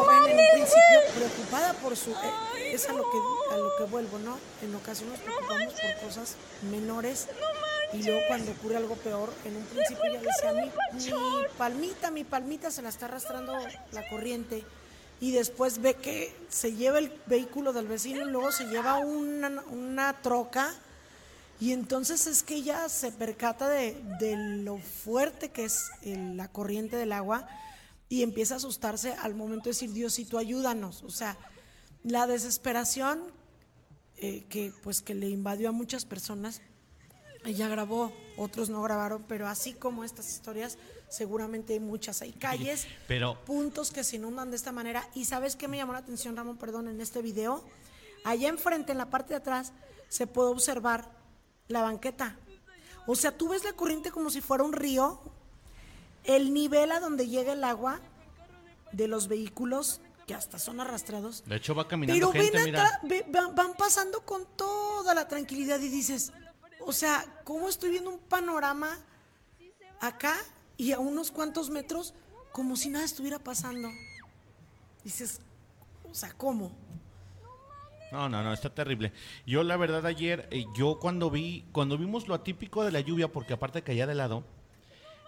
Joven en un principio preocupada por su... eh, es a lo, que, a lo que vuelvo, ¿no? En ocasiones nos preocupamos por cosas menores Y luego cuando ocurre algo peor, en un principio ya decía, mi, mi palmita, mi palmita se la está arrastrando la corriente. Y después ve que se lleva el vehículo del vecino y luego se lleva una, una troca. Y entonces es que ella se percata de, de lo fuerte que es el- la corriente del agua y empieza a asustarse al momento de decir, Diosito, ayúdanos. O sea, la desesperación eh, que pues que le invadió a muchas personas. Ella grabó, otros no grabaron, pero así como estas historias, seguramente hay muchas. Hay calles, Pero- puntos que se inundan de esta manera. Y sabes qué me llamó la atención, Ramón, perdón, en este video. Allá enfrente, en la parte de atrás, se puede observar la banqueta. O sea, tú ves la corriente como si fuera un río, el nivel a donde llega el agua de los vehículos que hasta son arrastrados. De hecho, va caminando Pero gente, ven mira. acá, ve- van, van pasando con toda la tranquilidad y dices, o sea, ¿cómo estoy viendo un panorama acá y a unos cuantos metros como si nada estuviera pasando? Dices, o sea, ¿cómo? No, no, no, está terrible. Yo la verdad ayer, eh, yo cuando vi, cuando vimos lo atípico de la lluvia, porque aparte caía de lado,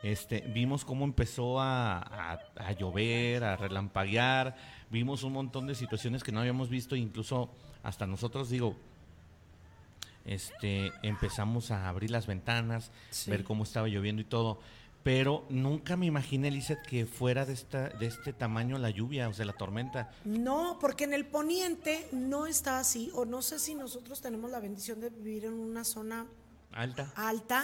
este, vimos cómo empezó a, a- a llover, a relampaguear, vimos un montón de situaciones que no habíamos visto, incluso hasta nosotros, digo, este, empezamos a abrir las ventanas, Sí. ver cómo estaba lloviendo y todo. Pero nunca me imaginé, Lizeth, que fuera de, esta, de este tamaño la lluvia, o sea, la tormenta. No, porque en el poniente no está así, o no sé si nosotros tenemos la bendición de vivir en una zona Alta. alta.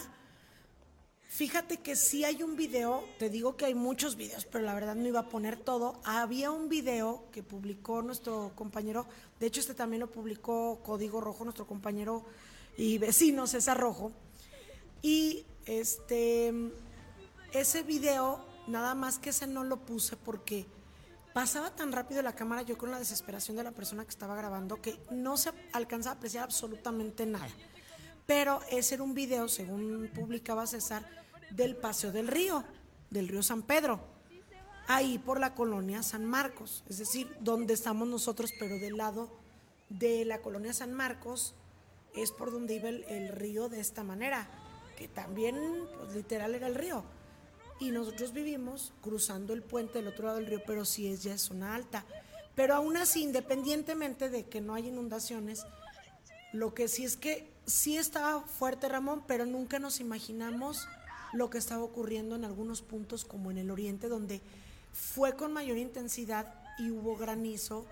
Fíjate que sí hay un video, te digo que hay muchos videos, pero la verdad no iba a poner todo. Había un video que publicó nuestro compañero, de hecho este también lo publicó Código Rojo, nuestro compañero y vecino César Rojo. Y este ese video, nada más que ese no lo puse porque pasaba tan rápido la cámara, yo con la desesperación de la persona que estaba grabando, que no se alcanzaba a apreciar absolutamente nada. Pero ese era un video, según publicaba César, del Paseo del Río, del río San Pedro, ahí por la colonia San Marcos, es decir, donde estamos nosotros, pero del lado de la colonia San Marcos es por donde iba el, río de esta manera, que también, pues literal era el río. Y nosotros vivimos cruzando el puente del otro lado del río, pero sí es ya zona alta. Pero aún así, independientemente de que no haya inundaciones, lo que sí es que sí estaba fuerte Ramón, pero nunca nos imaginamos lo que estaba ocurriendo en algunos puntos como en el oriente, donde fue con mayor intensidad y hubo granizo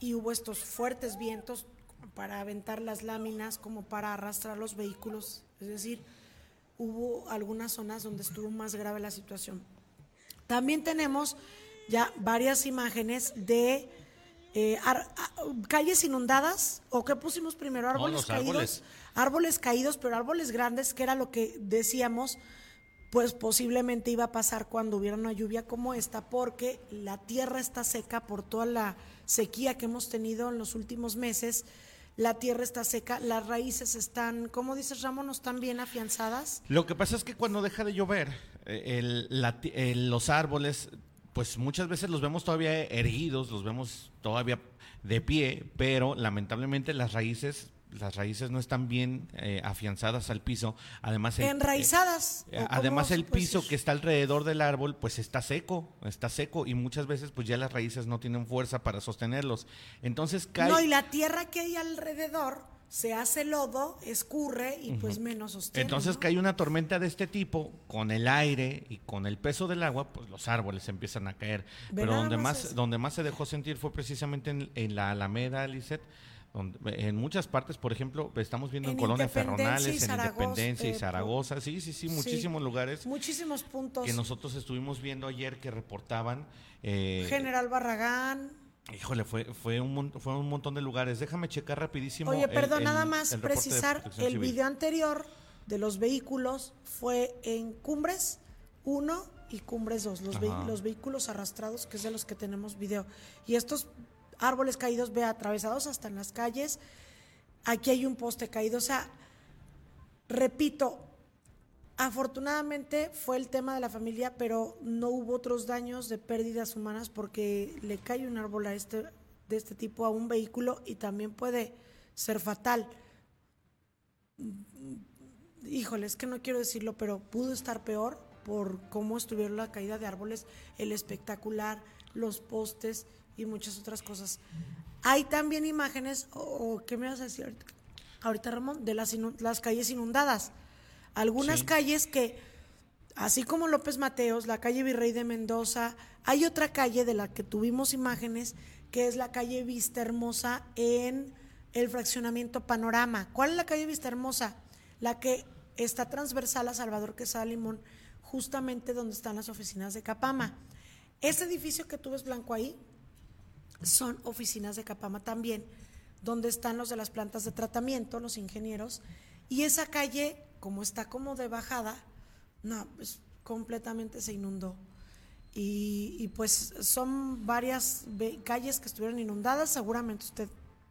y hubo estos fuertes vientos para aventar las láminas, como para arrastrar los vehículos. Es decir, hubo algunas zonas donde estuvo más grave la situación. También tenemos ya varias imágenes de eh, ar- a- calles inundadas, o qué pusimos primero, árboles caídos, árboles. árboles caídos, pero árboles grandes, que era lo que decíamos, pues posiblemente iba a pasar cuando hubiera una lluvia como esta, porque la tierra está seca por toda la sequía que hemos tenido en los últimos meses. La tierra está seca, las raíces están, ¿cómo dices Ramón? ¿No están bien afianzadas? Lo que pasa es que cuando deja de llover, eh, el- la ti- eh, los árboles, pues muchas veces los vemos todavía erguidos, los vemos todavía de pie, pero lamentablemente las raíces, las raíces no están bien eh, afianzadas al piso. Además, el- Enraizadas. eh, ¿o cómo además el piso que está alrededor del árbol, pues está seco, está seco y muchas veces pues ya las raíces no tienen fuerza para sostenerlos. Entonces cae. No, y la tierra que hay alrededor se hace lodo, escurre y pues menos sostiene. Entonces ¿no? cae una tormenta de este tipo, con el aire y con el peso del agua, pues los árboles empiezan a caer. Pero donde más donde más se dejó sentir fue precisamente en, en la Alameda, Lisset, donde en muchas partes, por ejemplo, estamos viendo en, En Colonia Ferronales, en Independencia y eh, Zaragoza, sí, sí, sí, muchísimos lugares Muchísimos puntos. que nosotros estuvimos viendo ayer que reportaban. eh, General Barragán. Híjole, fue, fue, un, fue un montón de lugares. Déjame checar rapidísimo. Oye, perdón, el- nada más el precisar, el Civil. video anterior de los vehículos fue en Cumbres 1 y Cumbres 2, los, los vehículos arrastrados, que es de los que tenemos video. Y estos árboles caídos, ve, atravesados hasta en las calles. Aquí hay un poste caído. O sea, repito, afortunadamente fue el tema de la familia, pero no hubo otros daños de pérdidas humanas porque le cae un árbol a este, de este tipo a un vehículo y también puede ser fatal. híjole, es que no quiero decirlo, pero pudo estar peor por cómo estuvieron la caída de árboles, el espectacular, los postes y muchas otras cosas. Hay también imágenes, o o ¿qué me vas a decir ahorita, ahorita, Ramón? De las, las calles inundadas. Algunas Sí. calles que, así como López Mateos, la calle Virrey de Mendoza, hay otra calle de la que tuvimos imágenes, que es la calle Vista Hermosa en el fraccionamiento Panorama. ¿Cuál es la calle Vista Hermosa? La que está transversal a Salvador Quesada Limón, justamente donde están las oficinas de Capama. Ese edificio que tú ves blanco ahí son oficinas de Capama también, donde están los de las plantas de tratamiento, los ingenieros, y esa calle, como está como de bajada, no, pues completamente se inundó. Y, y, pues son varias calles que estuvieron inundadas, seguramente usted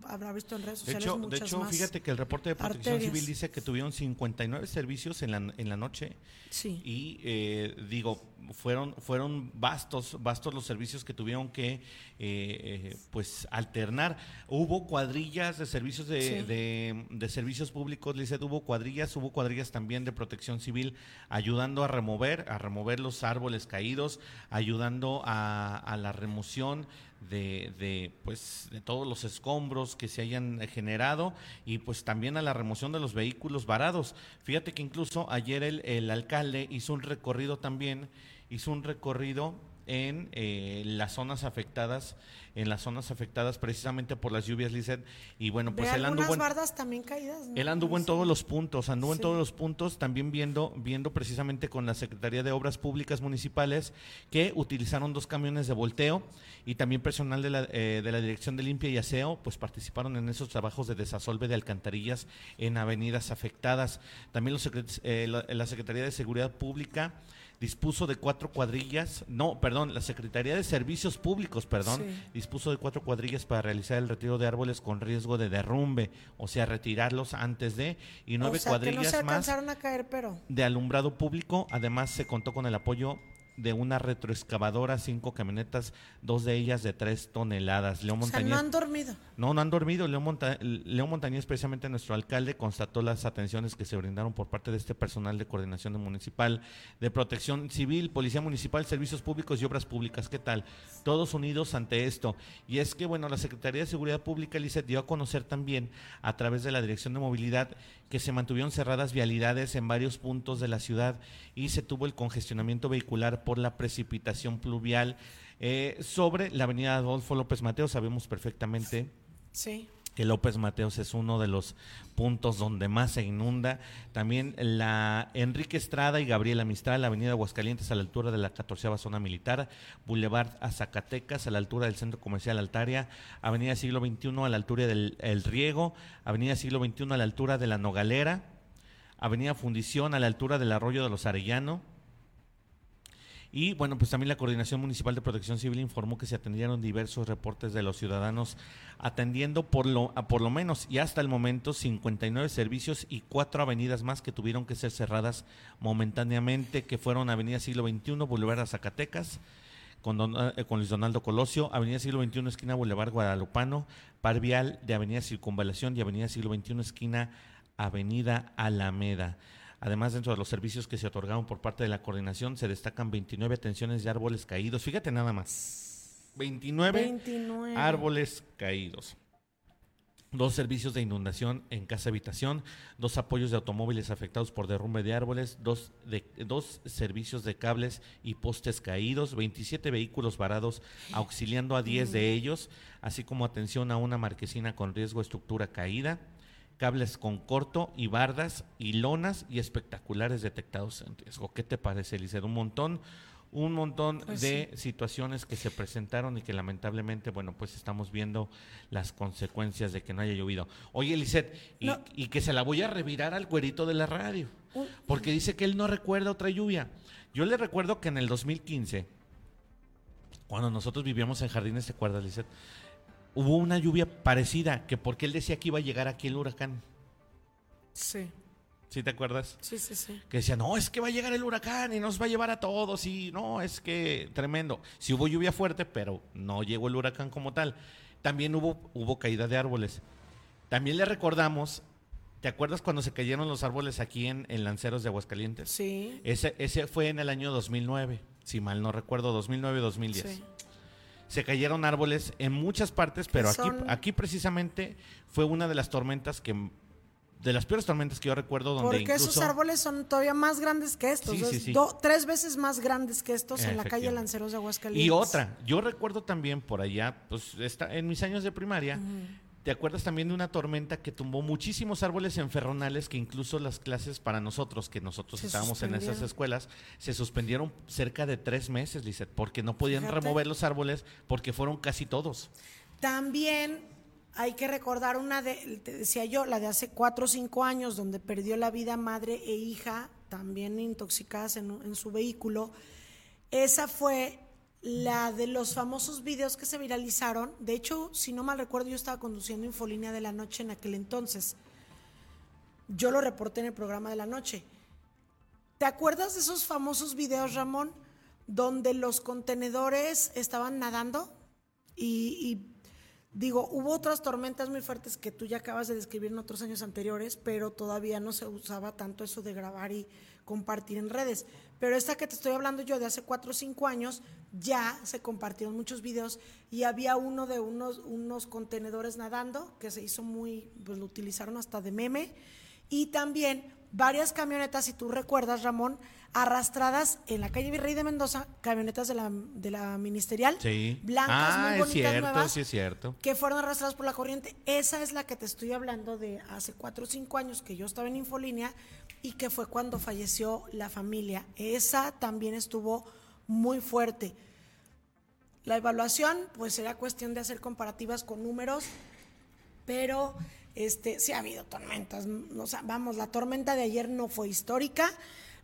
habrá visto en redes De sociales hecho, de hecho más. fíjate que el reporte de protección arterias. civil dice que tuvieron 59 servicios en la, en la noche Sí. y eh, digo fueron fueron vastos vastos los servicios que tuvieron que eh, eh, pues alternar hubo cuadrillas de servicios de, Sí. de, de servicios públicos Lizeth, hubo cuadrillas hubo cuadrillas también de protección civil ayudando a remover a remover los árboles caídos ayudando a, a la remoción de, de, pues de todos los escombros que se hayan generado y pues también a la remoción de los vehículos varados. Fíjate que incluso ayer el, el alcalde hizo un recorrido también, hizo un recorrido en eh, las zonas afectadas, en las zonas afectadas precisamente por las lluvias, Lizeth, y bueno, pues Ve él anduvo en, bardas también caídas. ¿no? él anduvo en todos los puntos, anduvo en todos los puntos, también viendo, viendo precisamente con la Secretaría de Obras Públicas Municipales que utilizaron dos camiones de volteo y también personal de la, eh, de la Dirección de Limpia y Aseo, pues participaron en esos trabajos de desasolve de alcantarillas en avenidas afectadas. También los secret- eh, la, la Secretaría de Seguridad Pública dispuso de cuatro cuadrillas, no, perdón, la Secretaría de Servicios Públicos, perdón, Sí. dispuso de cuatro cuadrillas para realizar el retiro de árboles con riesgo de derrumbe, o sea, retirarlos antes de, y nueve o sea, que no cuadrillas más alcanzaron a caer, pero de alumbrado público. Además, se contó con el apoyo de una retroexcavadora, cinco camionetas, dos de ellas de tres toneladas. León o sea, Montañez. no han dormido. No, no han dormido. León, Monta- León Montañez, precisamente nuestro alcalde, constató las atenciones que se brindaron por parte de este personal de coordinación municipal, de protección civil, policía municipal, servicios públicos y obras públicas. ¿Qué tal? Todos unidos ante esto. Y es que, bueno, la Secretaría de Seguridad Pública, Lizeth, dio a conocer también a través de la Dirección de Movilidad que se mantuvieron cerradas vialidades en varios puntos de la ciudad y se tuvo el congestionamiento vehicular por la precipitación pluvial eh, sobre la avenida Adolfo López Mateo. Sabemos perfectamente Sí. Que López Mateos es uno de los puntos donde más se inunda. También la Enrique Estrada y Gabriela Mistral, avenida Aguascalientes a la altura de la 14 zona militar, Boulevard a Zacatecas a la altura del Centro Comercial Altaria, avenida Siglo XXI a la altura del El Riego, avenida Siglo XXI a la altura de la Nogalera, avenida Fundición a la altura del Arroyo de los Arellano, y bueno, pues también la Coordinación Municipal de Protección Civil informó que se atendieron diversos reportes de los ciudadanos atendiendo por lo, a por lo menos y hasta el momento 59 servicios y cuatro avenidas más que tuvieron que ser cerradas momentáneamente, que fueron Avenida Siglo XXI, Boulevard a Zacatecas, con, don- eh, con Luis Donaldo Colosio, Avenida Siglo XXI, esquina Boulevard Guadalupano, Par Vial de Avenida Circunvalación y Avenida Siglo XXI, esquina Avenida Alameda. Además, dentro de los servicios que se otorgaron por parte de la coordinación, se destacan 29 atenciones de árboles caídos. Fíjate nada más. 29, 29. árboles caídos. Dos servicios de inundación en casa habitación, dos apoyos de automóviles afectados por derrumbe de árboles, dos, de, dos servicios de cables y postes caídos, 27 vehículos varados auxiliando a 10 de ellos, así como atención a una marquesina con riesgo de estructura caída, cables con corto y bardas y lonas y espectaculares detectados en riesgo. ¿Qué te parece, Eliseo? Un montón, un montón Pues de situaciones que se presentaron y que lamentablemente, bueno, pues estamos viendo las consecuencias de que no haya llovido. Oye, Lisette, y, No. y que se la voy a revirar al güerito de la radio, Uh. porque dice que él no recuerda otra lluvia. Yo le recuerdo que en el 2015, cuando nosotros vivíamos en Jardines, ¿te acuerdas, Lisette? Hubo una lluvia parecida, que porque él decía que iba a llegar aquí el huracán. Sí, ¿Sí te acuerdas? sí, sí, sí. que decía, no, es que va a llegar el huracán y nos va a llevar a todos y no, es que tremendo. Sí hubo lluvia fuerte, pero no llegó el huracán como tal. También hubo, hubo caída de árboles. También le recordamos ¿Te acuerdas cuando se cayeron los árboles aquí en, en Lanceros de Aguascalientes? Sí. Ese, ese fue en el año 2009, si mal no recuerdo, 2009-2010. Sí. Se cayeron árboles en muchas partes, pero aquí, son- aquí precisamente fue una de las tormentas que, de las peores tormentas que yo recuerdo, donde Porque incluso... esos árboles son todavía más grandes que estos. Sí, sí, es sí. do- tres veces más grandes que estos en la calle. Lanceros de Aguascalientes. Y otra, yo recuerdo también por allá, pues está, en mis años de primaria, ¿te acuerdas también de una tormenta que tumbó muchísimos árboles enferronales que incluso las clases para nosotros, que nosotros Se estábamos en esas escuelas, se suspendieron cerca de tres meses, Lizeth, porque no podían Fíjate. remover los árboles porque fueron casi todos. También hay que recordar una de, te decía yo, la de hace cuatro o cinco años, donde perdió la vida madre e hija, también intoxicadas en, en su vehículo. Esa fue la de los famosos videos que se viralizaron. De hecho, si no mal recuerdo, yo estaba conduciendo Infolínea de la Noche en aquel entonces. Yo lo reporté en el programa de la noche. ¿Te acuerdas de esos famosos videos, Ramón, donde los contenedores estaban nadando? Y, y digo, hubo otras tormentas muy fuertes que tú ya acabas de describir en otros años anteriores, pero todavía no se usaba tanto eso de grabar y compartir en redes. Pero esta que te estoy hablando yo de hace cuatro o cinco años, ya se compartieron muchos videos y había uno de unos, unos contenedores nadando que se hizo muy, pues lo utilizaron hasta de meme. Y también varias camionetas, si tú recuerdas, Ramón, arrastradas en la calle Virrey de Mendoza, camionetas de la, de la ministerial, Sí. blancas, ah, muy es bonitas, cierto, nuevas, sí es cierto. que fueron arrastradas por la corriente. Esa es la que te estoy hablando de hace cuatro o cinco años que yo estaba en Infolínea y que fue cuando falleció la familia. Esa también estuvo muy fuerte. La evaluación, pues será cuestión de hacer comparativas con números, pero este sí ha habido tormentas. O sea, vamos, la tormenta de ayer no fue histórica.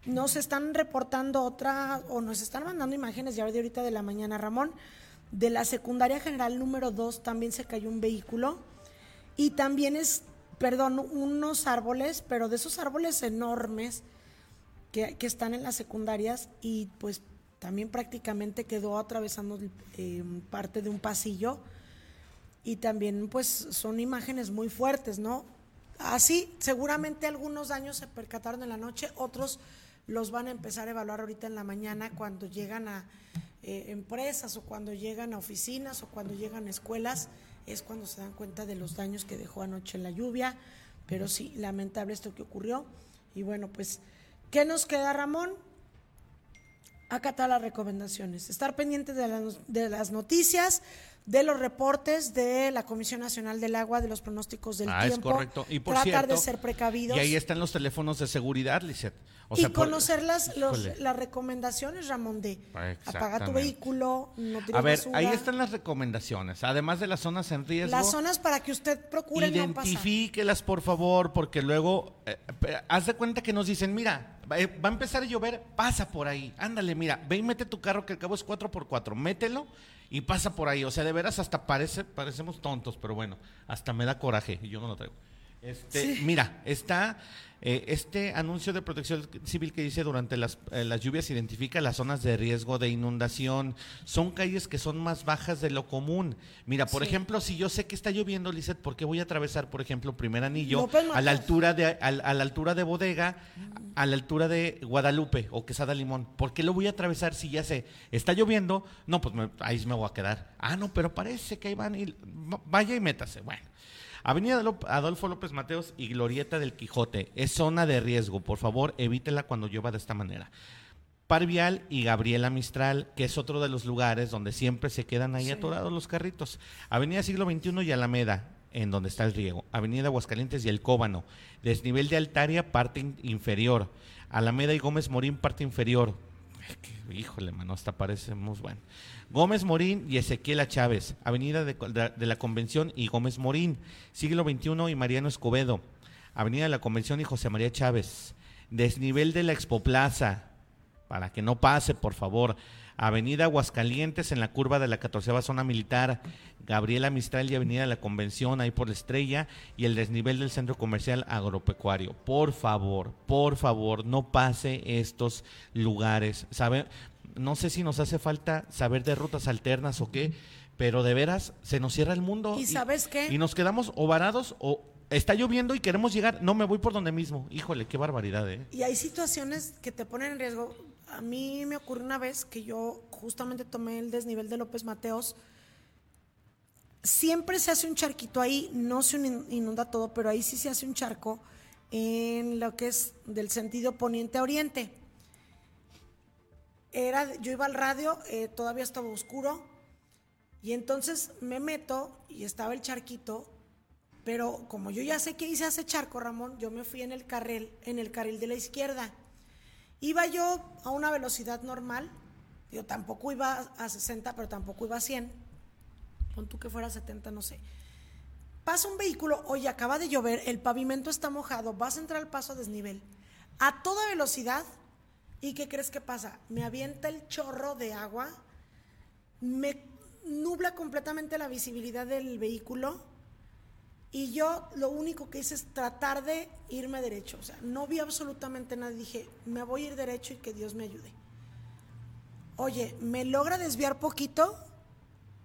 Nos están reportando otra, o nos están mandando imágenes ya de ahorita de la mañana, Ramón, de la secundaria general número 2 también se cayó un vehículo. Y también es, perdón, unos árboles, pero de esos árboles enormes que, que están en las secundarias y pues también prácticamente quedó atravesando eh, parte de un pasillo y también pues son imágenes muy fuertes, ¿no? Así, seguramente algunos daños se percataron en la noche, otros los van a empezar a evaluar ahorita en la mañana cuando llegan a eh, empresas o cuando llegan a oficinas o cuando llegan a escuelas, es cuando se dan cuenta de los daños que dejó anoche la lluvia, pero sí, lamentable esto que ocurrió. Y bueno, pues, ¿qué nos queda, Ramón? acatar las recomendaciones, estar pendientes de, de las noticias, de los reportes de la Comisión Nacional del Agua, de los pronósticos del ah, es tiempo, correcto. Y por tratar cierto, de ser precavidos Y ahí están los teléfonos de seguridad, Lizeth. O y por- conocer las, los- Híjole. las recomendaciones, Ramón, de apaga tu vehículo, no tires A ver, basura. ahí están las recomendaciones. Además de las zonas en riesgo. las zonas para que usted procure no pasar. Identifíquelas, por favor, porque luego, eh, eh, haz de cuenta que nos dicen, mira, va eh, va a empezar a llover, pasa por ahí, ándale, mira, ve y mete tu carro que al cabo es 4x4, mételo y pasa por ahí. O sea, de veras hasta parece, parecemos tontos, pero bueno, hasta me da coraje y yo no lo traigo. Este, Mira, está eh, este anuncio de protección civil que dice durante las, eh, las lluvias identifica las zonas de riesgo de inundación. Son calles que son más bajas de lo común. Mira, por Sí. ejemplo, si yo sé que está lloviendo, Lizeth, ¿por qué voy a atravesar, por ejemplo, primer anillo a la altura de a, la altura de bodega, a la altura de Guadalupe o Quesada Limón? ¿Por qué lo voy a atravesar si ya sé está lloviendo? No, pues me- ahí me voy a quedar. Ah, no, pero parece que ahí van y vaya y métase. Bueno. Avenida Adolfo López Mateos y Glorieta del Quijote. Es zona de riesgo. Por favor, evítela cuando llueva de esta manera. Parvial y Gabriela Mistral, que es otro de los lugares donde siempre se quedan ahí atorados los carritos. Avenida Siglo XXI y Alameda, en donde está el riego. Avenida Aguascalientes y El Cóbano. Desnivel de Altaria, parte in- inferior. Alameda y Gómez Morín, parte inferior. Híjole, mano, hasta parecemos, bueno. Gómez Morín y Ezequiela Chávez, Avenida de, de- de la Convención y Gómez Morín, Siglo XXI y Mariano Escobedo, Avenida de la Convención y José María Chávez, desnivel de la Expoplaza, para que no pase, por favor, Avenida Aguascalientes en la curva de la 14 zona militar, Gabriela Mistral y Avenida de la Convención ahí por la Estrella y el desnivel del Centro Comercial Agropecuario. Por favor, por favor, no pase estos lugares. ¿Sabe? No sé si nos hace falta saber de rutas alternas o qué, pero de veras se nos cierra el mundo. ¿Y sabes qué? Y nos quedamos o varados o, está lloviendo y queremos llegar, no me voy por donde mismo. Híjole, qué barbaridad, ¿eh? Y hay situaciones que te ponen en riesgo. A mí me ocurrió una vez que yo justamente tomé el desnivel de López Mateos. Siempre se hace un charquito ahí, no se in- inunda todo, pero ahí sí se hace un charco en lo que es del sentido poniente a oriente. Era, yo iba al radio, eh, todavía estaba oscuro, y entonces me meto y estaba el charquito, pero como yo ya sé que hice ese charco, Ramón, yo me fui en el carril, en el carril de la izquierda. Iba yo a una velocidad normal, yo tampoco iba a 60, pero tampoco iba a 100. Pon tú que fuera 70, no sé. Pasa un vehículo, oye, acaba de llover, el pavimento está mojado, vas a entrar al paso a desnivel. A toda velocidad, ¿y qué crees que pasa? Me avienta el chorro de agua, me nubla completamente la visibilidad del vehículo y yo lo único que hice es tratar de irme derecho. O sea, no vi absolutamente nada. Dije, me voy a ir derecho y que Dios me ayude. Oye, ¿me logra desviar poquito?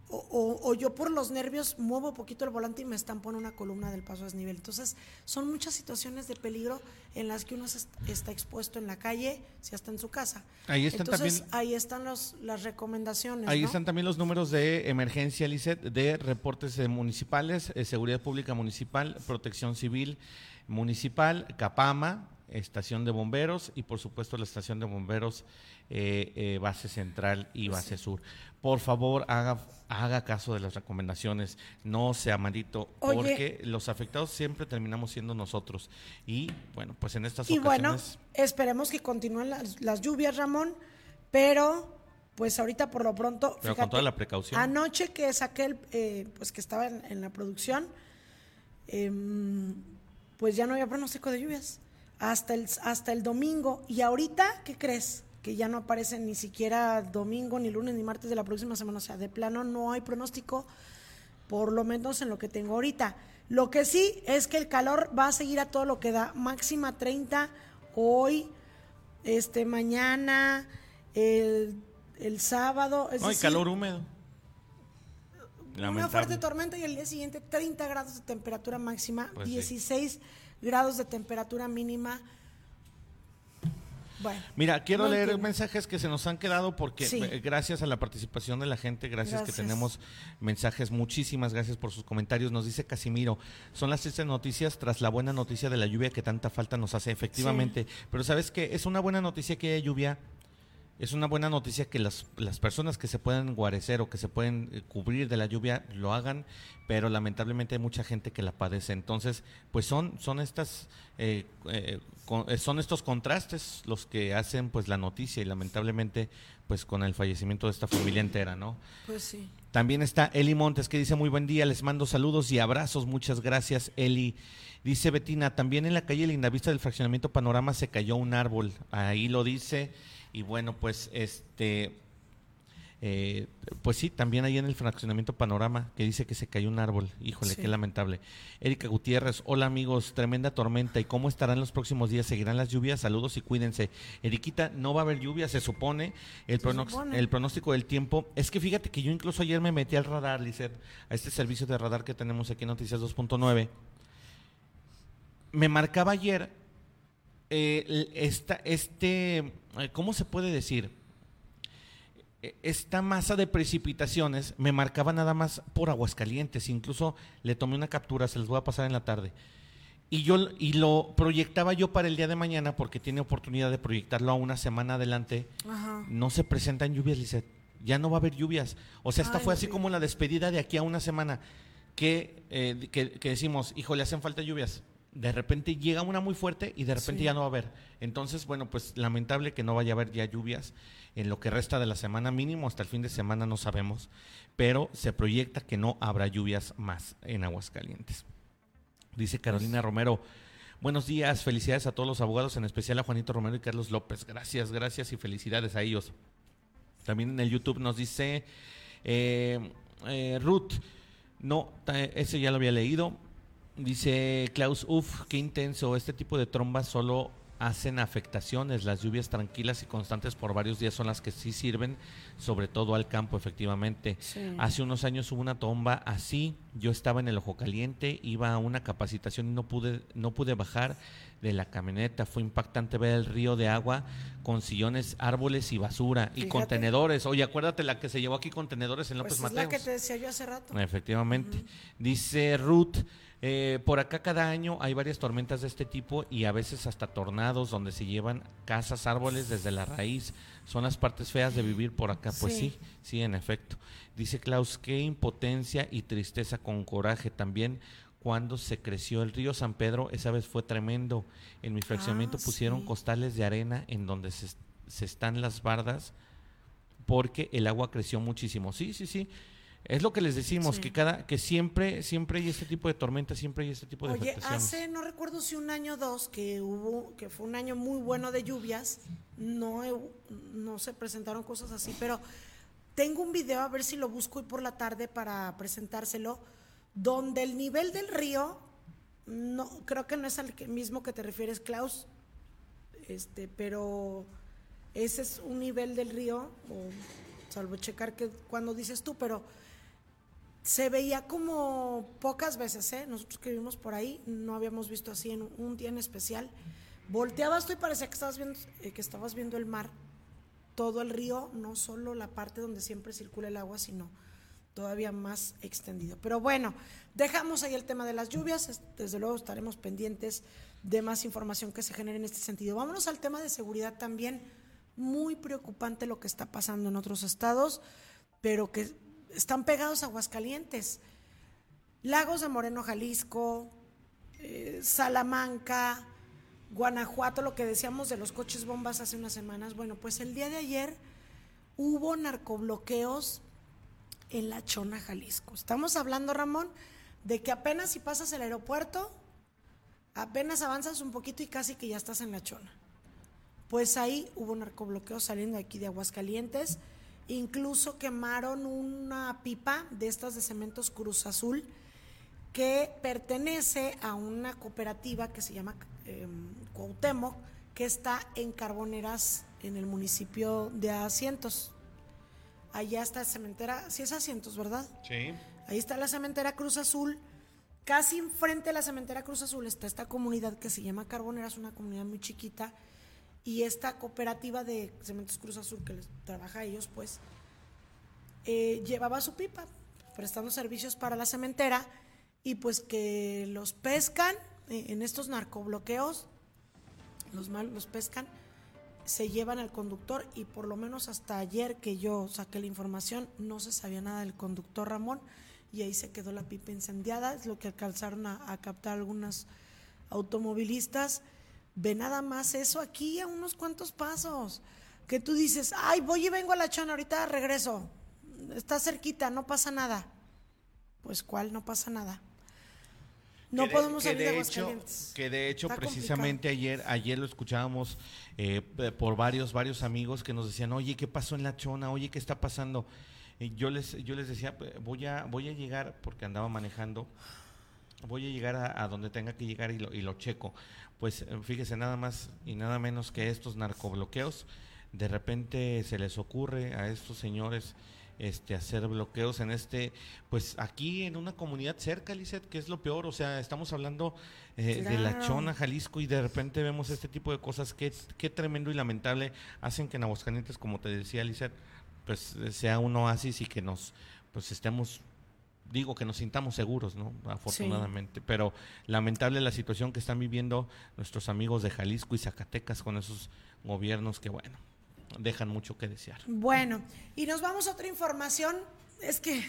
O, o- o yo por los nervios muevo poquito el volante y me estampo en una columna del paso a desnivel. Entonces, son muchas situaciones de peligro en las que uno se est- está expuesto en la calle, si está en su casa. Ahí están Entonces, también- ahí están los, las recomendaciones. Ahí ¿no? están también los números de emergencia, Lisset, de reportes eh, municipales, eh, seguridad pública municipal, protección civil municipal, Capama, estación de bomberos y por supuesto la estación de bomberos eh, eh, base central y base sur. Por favor, haga, haga caso de las recomendaciones, no sea malito, Oye. porque los afectados siempre terminamos siendo nosotros. Y bueno, pues en estas Y bueno, ocasiones... esperemos que continúen las, las lluvias, Ramón, pero pues ahorita por lo pronto... Pero con toda la precaución. Anoche que saqué, el, eh, pues que estaba en, en la producción, em, pues ya no había pronóstico de lluvias hasta el, hasta el domingo. Y ahorita, ¿qué crees? Que ya no aparece ni siquiera domingo, ni lunes, ni martes de la próxima semana. O sea, de plano no hay pronóstico, por lo menos en lo que tengo ahorita. Lo que sí es que el calor va a seguir a todo lo que da. Máxima 30 hoy, este mañana, el, el sábado. Es No, decir, calor húmedo. una fuerte tormenta y el día siguiente 30 grados de temperatura máxima, Pues sí. 16 grados de temperatura mínima. Bueno. Mira, quiero no leer entiendo. mensajes que se nos han quedado porque Sí. eh, gracias a la participación de la gente, gracias, Gracias. que tenemos mensajes, muchísimas gracias por sus comentarios. Nos dice Casimiro, son las tristes noticias tras la buena noticia de la lluvia que tanta falta nos hace, efectivamente. Pero sabes que es una buena noticia que haya lluvia. Es una buena noticia que las, las personas que se pueden guarecer o que se pueden eh, cubrir de la lluvia lo hagan, pero lamentablemente hay mucha gente que la padece. Entonces, pues son, son estas eh, eh, con- son estos contrastes los que hacen pues la noticia y lamentablemente pues con el fallecimiento de esta familia entera, ¿no? Pues sí. También está Eli Montes que dice muy buen día, les mando saludos y abrazos, muchas gracias Eli. Dice Betina, también en la calle Lindavista del fraccionamiento Panorama se cayó un árbol, ahí lo dice y bueno pues este, eh, pues sí, también ahí en el fraccionamiento Panorama que dice que se cayó un árbol, híjole, Sí. qué lamentable. Erika Gutiérrez, hola amigos, tremenda tormenta y cómo estarán los próximos días, seguirán las lluvias, saludos y cuídense. Eriquita, no va a haber lluvia, se supone, el, Se pronox- supone. el pronóstico del tiempo. Es que fíjate que yo incluso ayer me metí al radar, Lizeth, a este servicio de radar que tenemos aquí en Noticias 2.9. Me marcaba ayer eh, esta, este, ¿cómo se puede decir? Eh, Esta masa de precipitaciones me marcaba nada más por Aguascalientes. Incluso le tomé una captura, se les voy a pasar en la tarde. Y yo y lo proyectaba yo para el día de mañana porque tiene oportunidad de proyectarlo a una semana adelante Ajá. no se presentan lluvias, Lizeth. Ya no va a haber lluvias. O sea, esta Ay, fue así como la despedida de aquí a una semana. Que, eh, que, que decimos, hijo, le hacen falta lluvias. De repente llega una muy fuerte y de repente Sí. ya no va a haber. Entonces, bueno, pues lamentable que no vaya a haber ya lluvias en lo que resta de la semana mínimo, hasta el fin de semana no sabemos, pero se proyecta que no habrá lluvias más en Aguascalientes. Dice Carolina Romero, buenos días, felicidades a todos los abogados, en especial a Juanito Romero y Carlos López. Gracias, gracias y felicidades a ellos. También en el YouTube nos dice eh, eh, Ruth, no, ese ya lo había leído. Dice Klaus, uff, qué intenso, este tipo de trombas solo hacen afectaciones. Las lluvias tranquilas y constantes por varios días son las que sí sirven, sobre todo al campo, efectivamente. Hace unos años hubo una tomba así. Yo estaba en el Ojo Caliente, iba a una capacitación y no pude, no pude bajar de la camioneta. Fue impactante ver el río de agua con sillones, árboles y basura y contenedores. Oye, acuérdate la que se llevó aquí contenedores en López pues es la que te decía yo hace rato. Efectivamente. Dice Ruth. Eh, por acá cada año hay varias tormentas de este tipo y a veces hasta tornados donde se llevan casas, árboles desde la raíz. Son las partes feas de vivir por acá. Pues sí, sí, en efecto. Dice Klaus, qué impotencia y tristeza con coraje también cuando se creció el río San Pedro, esa vez fue tremendo. En mi fraccionamiento ah, pusieron costales de arena en donde se, se están las bardas porque el agua creció muchísimo. Sí, sí, sí. Es lo que les decimos, que cada, que siempre, siempre hay este tipo de tormentas, siempre hay este tipo de Oye, hace, no recuerdo si un año o dos, que hubo, que fue un año muy bueno de lluvias, no, no se presentaron cosas así, pero tengo un video, a ver si lo busco hoy por la tarde para presentárselo, donde el nivel del río, no, creo que no es al mismo que te refieres, Klaus, este, pero ese es un nivel del río, o salvo checar que cuando dices tú, pero se veía como pocas veces, ¿eh? Nosotros que vivimos por ahí no habíamos visto así en un día en especial. Volteabas tú y parecía que estabas viendo, eh, que estabas viendo el mar, todo el río, no solo la parte donde siempre circula el agua, sino todavía más extendido. Pero bueno, dejamos ahí el tema de las lluvias, desde luego estaremos pendientes de más información que se genere en este sentido. Vámonos al tema de seguridad también, muy preocupante lo que está pasando en otros estados, pero que están pegados a Aguascalientes. Lagos de Moreno, Jalisco, eh, Salamanca, Guanajuato, lo que decíamos de los coches bombas hace unas semanas. Bueno, pues el día de ayer hubo narcobloqueos en La Chona, Jalisco. Estamos hablando, Ramón, de que apenas si pasas el aeropuerto, apenas avanzas un poquito y casi que ya estás en La Chona. Pues ahí hubo narcobloqueos saliendo aquí de Aguascalientes. Incluso quemaron una pipa de estas de cementos Cruz Azul que pertenece a una cooperativa que se llama eh, Cuauhtémoc, que está en Carboneras, en el municipio de Asientos. Allá está la cementera, sí es Asientos, ¿verdad? Sí. Ahí está la cementera Cruz Azul. Casi enfrente de la cementera Cruz Azul está esta comunidad que se llama Carboneras, una comunidad muy chiquita y esta cooperativa de Cementos Cruz Azul que les trabaja a ellos, pues eh, llevaba su pipa prestando servicios para la cementera y pues que los pescan eh, en estos narcobloqueos, los mal los pescan, se llevan al conductor y por lo menos hasta ayer que yo saqué la información no se sabía nada del conductor Ramón y ahí se quedó la pipa incendiada, es lo que alcanzaron a, a captar algunas automovilistas Ve nada más eso aquí a unos cuantos pasos. Que tú dices, ay, voy y vengo a la chona, ahorita regreso. Está cerquita, no pasa nada. Pues cuál, no pasa nada. No podemos salir de, hecho, Que de hecho, precisamente ayer, ayer lo escuchábamos eh, por varios, varios amigos que nos decían, oye, ¿qué pasó en la chona? Oye, ¿qué está pasando? Y yo les, yo les decía, voy a, voy a llegar, porque andaba manejando, voy a llegar a, donde tenga que llegar y lo, y lo checo. Pues eh, fíjese nada más y nada menos que estos narcobloqueos, de repente se les ocurre a estos señores este hacer bloqueos en este pues aquí en una comunidad cerca Lizeth que es lo peor o sea estamos hablando eh, de la Chona Jalisco y de repente vemos este tipo de cosas que qué tremendo y lamentable hacen que en Aguascalientes como te decía Lizeth pues sea un oasis y que nos pues estemos digo que nos sintamos seguros, ¿no? Afortunadamente. Pero lamentable la situación que están viviendo nuestros amigos de Jalisco y Zacatecas con esos gobiernos que, bueno, dejan mucho que desear. Bueno, y nos vamos a otra información. Es que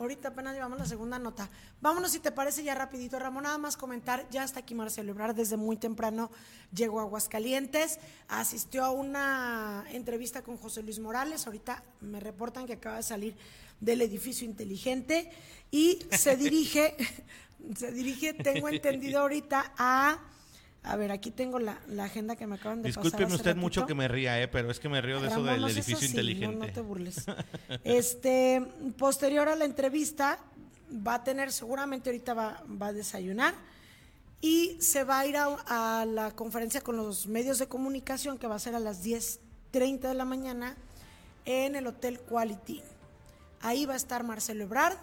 ahorita apenas llevamos la segunda nota. Vámonos, si te parece, ya rapidito, Ramón, nada más comentar, ya está aquí Marcelo Ebrard, desde muy temprano llegó a Aguascalientes, asistió a una entrevista con José Luis Morales, ahorita me reportan que acaba de salir del edificio inteligente y se dirige, <laughs> se dirige, tengo entendido ahorita a... A ver, aquí tengo la, agenda que me acaban de pasar. Discúlpeme usted mucho que me ría, ¿eh? pero es que me río de eso del edificio inteligente. No, no te burles. <laughs> este, posterior a la entrevista, va a tener, seguramente ahorita va, va a desayunar y se va a ir a, a la conferencia con los medios de comunicación que va a ser a las 10.30 de la mañana en el Hotel Quality. Ahí va a estar Marcelo Ebrard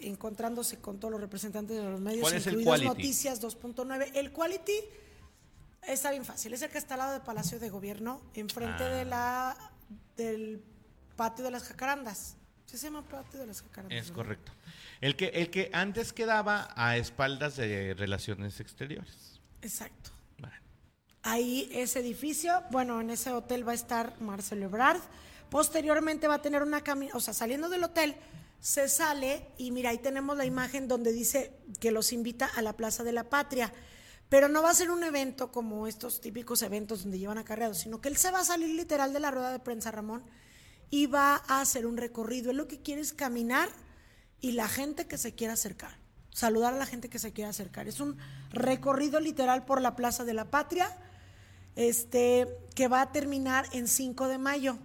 encontrándose con todos los representantes de los medios, ¿Cuál es el incluidos? Noticias 2.9. El Quality está bien fácil, es el que está al lado del Palacio de Gobierno, enfrente Ah. de la del patio de las jacarandas. ¿Sí se llama patio de las jacarandas? Es correcto. El que, el que antes quedaba a espaldas de relaciones exteriores. Exacto. Ahí ese edificio, bueno, en ese hotel va a estar Marcelo Ebrard. Posteriormente va a tener una camina, o sea, saliendo del hotel, se sale y mira, ahí tenemos la imagen donde dice que los invita a la Plaza de la Patria. Pero no va a ser un evento como estos típicos eventos donde llevan acarreados, sino que él se va a salir literal de la rueda de prensa, Ramón, y va a hacer un recorrido. Él lo que quiere es caminar y la gente que se quiera acercar. Saludar a la gente que se quiera acercar. Es un recorrido literal por la Plaza de la Patria, este, que va a terminar en 5 de mayo.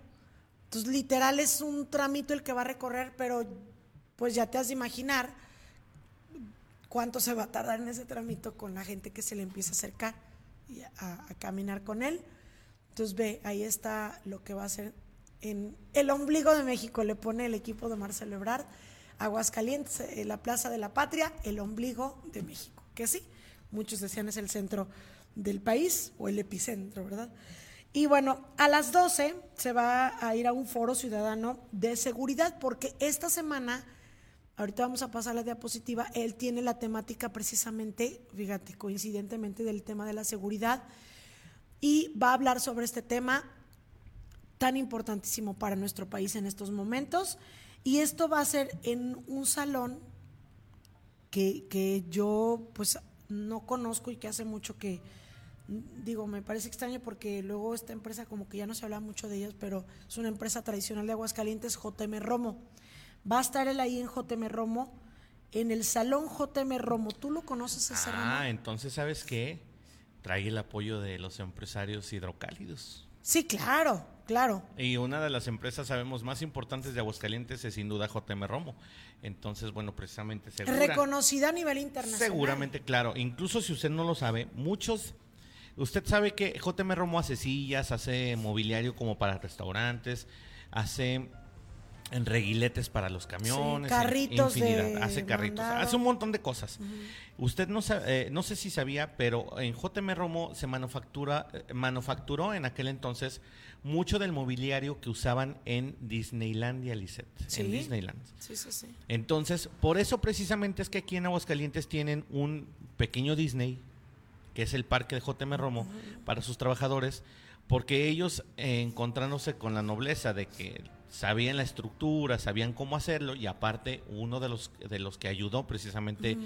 Entonces, literal es un trámite el que va a recorrer, pero pues ya te has de imaginar cuánto se va a tardar en ese trámite con la gente que se le empieza a acercar y a, caminar con él. Entonces, ve, ahí está lo que va a hacer en el ombligo de México, le pone el equipo de Marcelo Ebrard, Aguascalientes, eh, la Plaza de la Patria, el ombligo de México, que sí, muchos decían es el centro del país o el epicentro, ¿verdad? Y bueno, a las 12 se va a ir a un foro ciudadano de seguridad, porque esta semana, ahorita vamos a pasar la diapositiva, él tiene la temática precisamente, fíjate, coincidentemente del tema de la seguridad, y va a hablar sobre este tema tan importantísimo para nuestro país en estos momentos. Y esto va a ser en un salón que, que yo pues no conozco y que hace mucho que, digo, me parece extraño porque luego esta empresa como que ya no se habla mucho de ellas, pero es una empresa tradicional de Aguascalientes, JM Romo. Va a estar él ahí en JM Romo, en el salón JM Romo. ¿Tú lo conoces ese Ah, Romo? entonces, ¿sabes qué? Trae el apoyo de los empresarios hidrocálidos. Sí, claro, claro. Y una de las empresas, sabemos, más importantes de Aguascalientes es sin duda JM Romo. Entonces, bueno, precisamente segura- Reconocida a nivel internacional. Seguramente, claro. Incluso si usted no lo sabe, muchos... Usted sabe que JM Romo hace sillas, hace mobiliario como para restaurantes, hace en reguiletes para los camiones, Sí, carritos infinidad, de hace carritos, mandado. hace un montón de cosas. Usted no sabe, eh, no sé si sabía, pero en JM Romo se manufactura, eh, manufacturó en aquel entonces mucho del mobiliario que usaban en Disneylandia, Lisette, Sí. en Disneyland. Sí, sí, sí. Entonces, por eso precisamente es que aquí en Aguascalientes tienen un pequeño Disney, que es el parque de JM Romo, para sus trabajadores, porque ellos, eh, encontrándose con la nobleza de que sabían la estructura, sabían cómo hacerlo, y aparte uno de los, de los que ayudó precisamente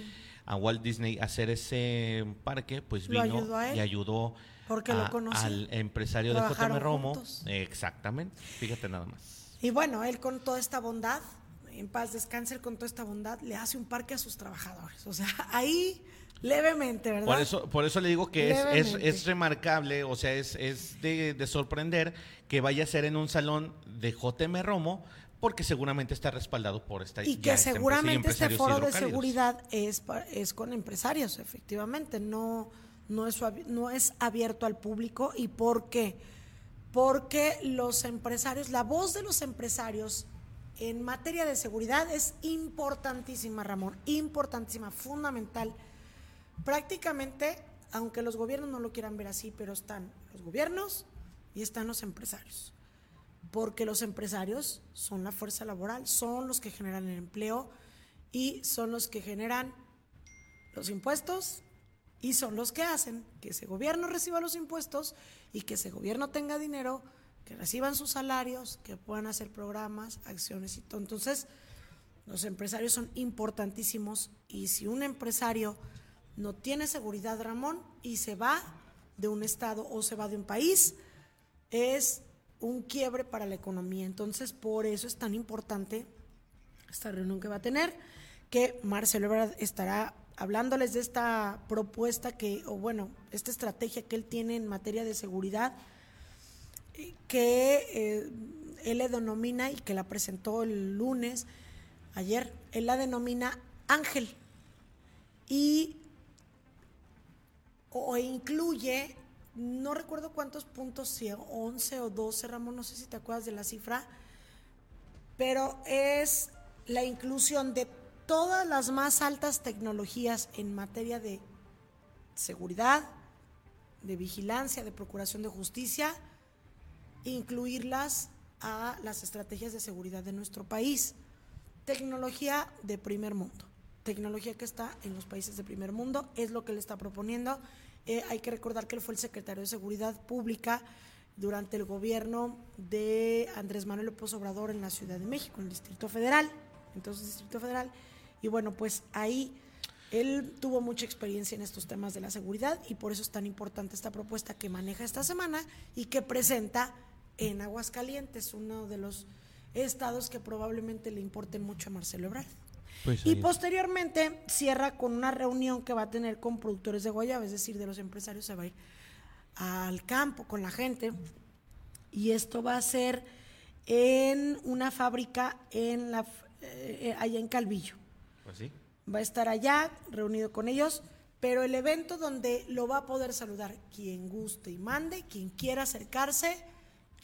a Walt Disney a hacer ese parque, pues vino ayudó a él. y ayudó Porque lo al empresario de JM Romo. juntos. Exactamente, fíjate nada más. Y bueno, él con toda esta bondad, en paz descanse, él con toda esta bondad, le hace un parque a sus trabajadores. O sea, ahí levemente, ¿verdad? Por eso, por eso le digo que es, es, es remarcable, o sea, es, es de, de sorprender que vaya a ser en un salón de JM Romo, porque seguramente está respaldado por esta y que seguramente este foro de seguridad es, es con empresarios, efectivamente, no, no, es, no es abierto al público. ¿Y por qué? Porque los empresarios, la voz de los empresarios en materia de seguridad es importantísima, Ramón, importantísima, fundamental. Prácticamente, aunque los gobiernos no lo quieran ver así, pero están los gobiernos y están los empresarios porque los empresarios son la fuerza laboral, son los que generan el empleo y son los que generan los impuestos y son los que hacen que ese gobierno reciba los impuestos y que ese gobierno tenga dinero, que reciban sus salarios, que puedan hacer programas, acciones y todo. Entonces, los empresarios son importantísimos y si un empresario no tiene seguridad, Ramón, y se va de un estado o se va de un país, es un quiebre para la economía. Entonces, por eso es tan importante esta reunión que va a tener, que Marcelo Ebrard estará hablándoles de esta propuesta que, o bueno, esta estrategia que él tiene en materia de seguridad, que eh, él le denomina y que la presentó el lunes, ayer, él la denomina Ángel. Y o incluye, no recuerdo cuántos puntos, si 11 o 12, Ramón, no sé si te acuerdas de la cifra, pero es la inclusión de todas las más altas tecnologías en materia de seguridad, de vigilancia, de procuración de justicia, incluirlas a las estrategias de seguridad de nuestro país. Tecnología de primer mundo, tecnología que está en los países de primer mundo, es lo que le está proponiendo. Eh, hay que recordar que él fue el secretario de Seguridad Pública durante el gobierno de Andrés Manuel López Obrador en la Ciudad de México, en el Distrito Federal, entonces Distrito Federal. Y bueno, pues ahí él tuvo mucha experiencia en estos temas de la seguridad y por eso es tan importante esta propuesta que maneja esta semana y que presenta en Aguascalientes, uno de los estados que probablemente le importen mucho a Marcelo Ebrard. Pues y posteriormente cierra con una reunión que va a tener con productores de guayaba, es decir, de los empresarios, se va a ir al campo con la gente. Y esto va a ser en una fábrica en la, f- eh, allá en Calvillo. Pues sí. Va a estar allá reunido con ellos, pero el evento donde lo va a poder saludar quien guste y mande, quien quiera acercarse,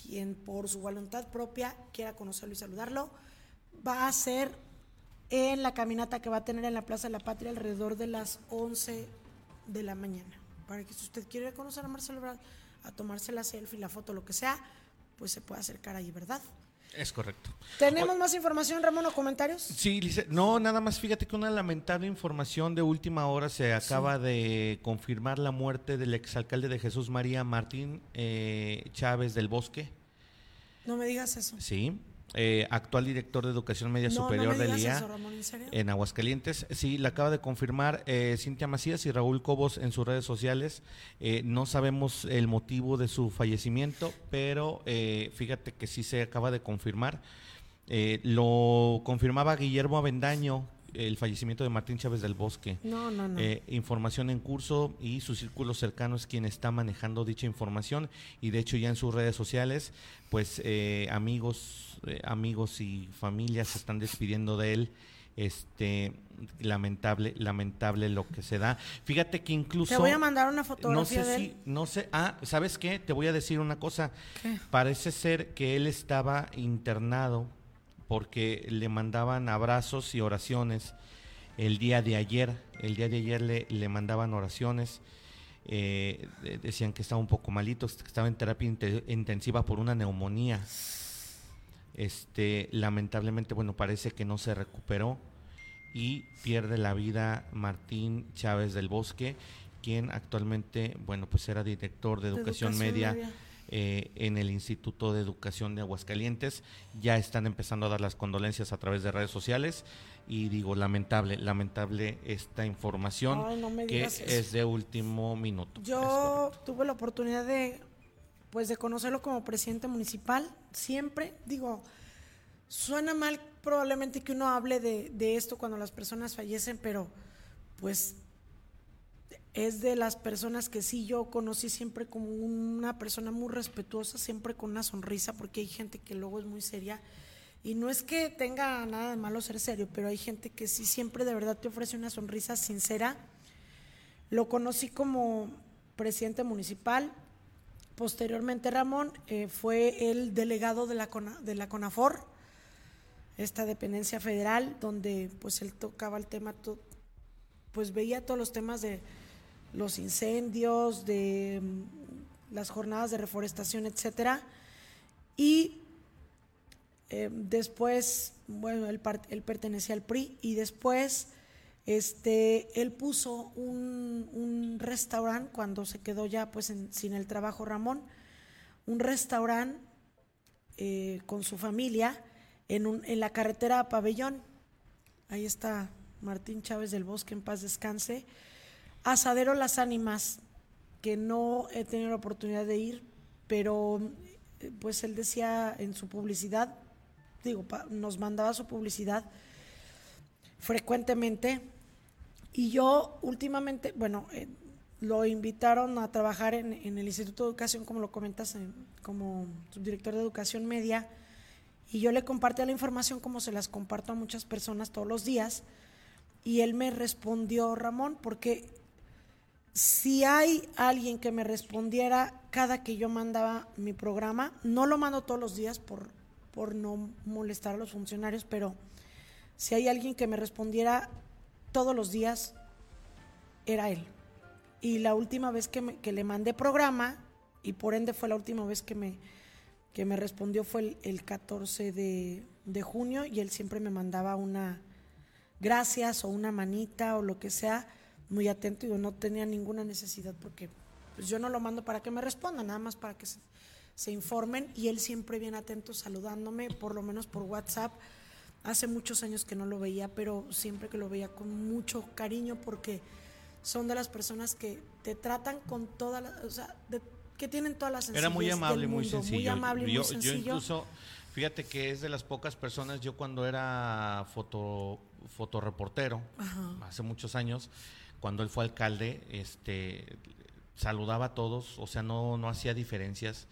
quien por su voluntad propia quiera conocerlo y saludarlo, va a ser en la caminata que va a tener en la Plaza de la Patria alrededor de las 11 de la mañana. Para que si usted quiere conocer a Marcelo Ebrard, a tomarse la selfie, la foto, lo que sea, pues se puede acercar ahí, ¿verdad? Es correcto. ¿Tenemos más información, Ramón, o comentarios? Sí, Lice- no, nada más fíjate que una lamentable información de última hora se acaba de confirmar la muerte del exalcalde de Jesús María Martín eh, Chávez del Bosque, No me digas eso. sí, eh, actual director de Educación Media No, Superior no me del IA eso, Ramón, en Aguascalientes. Sí, la acaba de confirmar eh, Cintia Macías y Raúl Cobos en sus redes sociales. Eh, no sabemos el motivo de su fallecimiento, pero eh, fíjate que sí se acaba de confirmar. Eh, lo confirmaba Guillermo Avendaño, el fallecimiento de Martín Chávez del Bosque. No, no, no. Eh, información en curso y su círculo cercano es quien está manejando dicha información y de hecho ya en sus redes sociales pues eh, amigos eh, amigos y familias se están despidiendo de él este lamentable lamentable lo que se da fíjate que incluso Te voy a mandar una no fotografía sé de si él. no sé ah sabes qué te voy a decir una cosa ¿Qué? parece ser que él estaba internado porque le mandaban abrazos y oraciones el día de ayer. El día de ayer le, le mandaban oraciones. eh, de- decían que estaba un poco malito, que estaba en terapia inte- intensiva por una neumonía. Este, lamentablemente, bueno, parece que no se recuperó y pierde la vida Martín Chávez del Bosque, quien actualmente, bueno, pues era director de De educación, educación media, media. Eh, en el Instituto de Educación de Aguascalientes. Ya están empezando a dar las condolencias a través de redes sociales y digo, lamentable, lamentable esta información Ay, no que eso. es de último minuto. Yo tuve la oportunidad de, pues, de conocerlo como presidente municipal. Siempre, digo, suena mal probablemente que uno hable de, de esto cuando las personas fallecen, pero pues es de las personas que sí yo conocí siempre como una persona muy respetuosa, siempre con una sonrisa, porque hay gente que luego es muy seria. Y no es que tenga nada de malo ser serio, pero hay gente que sí siempre de verdad te ofrece una sonrisa sincera. Lo conocí como presidente municipal. Posteriormente, Ramón eh, fue el delegado de la, de la CONAFOR, esta dependencia federal, donde pues él tocaba el tema, pues veía todos los temas de los incendios, de mm, las jornadas de reforestación, etcétera. Y eh, después, bueno, él, pertenecía al PRI y después este, él puso un, un restaurante cuando se quedó ya pues sin el trabajo Ramón, un restaurante eh, con su familia en, un- en la carretera a Pabellón. Ahí está Martín Chávez del Bosque, en paz descanse. Asadero Las Ánimas, que no he tenido la oportunidad de ir, pero eh, pues él decía en su publicidad, digo, nos mandaba su publicidad frecuentemente y yo últimamente, bueno, eh, lo invitaron a trabajar en, en el Instituto de Educación, como lo comentas, en- como subdirector de Educación Media, y yo le compartí la información como se las comparto a muchas personas todos los días, y él me respondió, Ramón, porque si hay alguien que me respondiera cada que yo mandaba mi programa, no lo mando todos los días por, por no molestar a los funcionarios, pero si hay alguien que me respondiera todos los días, era él. Y la última vez que, me- que le mandé programa, y por ende fue la última vez que me, que me respondió, fue el, el 14 de, de junio, y él siempre me mandaba una gracias o una manita o lo que sea, muy atento, y yo no tenía ninguna necesidad porque pues, yo no lo mando para que me respondan, nada más para que se, se informen, y él siempre bien atento saludándome, por lo menos por WhatsApp. Hace muchos años que no lo veía, pero siempre que lo veía con mucho cariño porque son de las personas que te tratan con toda la, o sea, de- que tienen todas las Era muy amable, muy sencillo. muy amable yo, muy yo sencillo. incluso, fíjate que es de las pocas personas, yo cuando era foto, fotoreportero, hace muchos años, cuando él fue alcalde, este saludaba a todos, o sea, no, no hacía diferencias.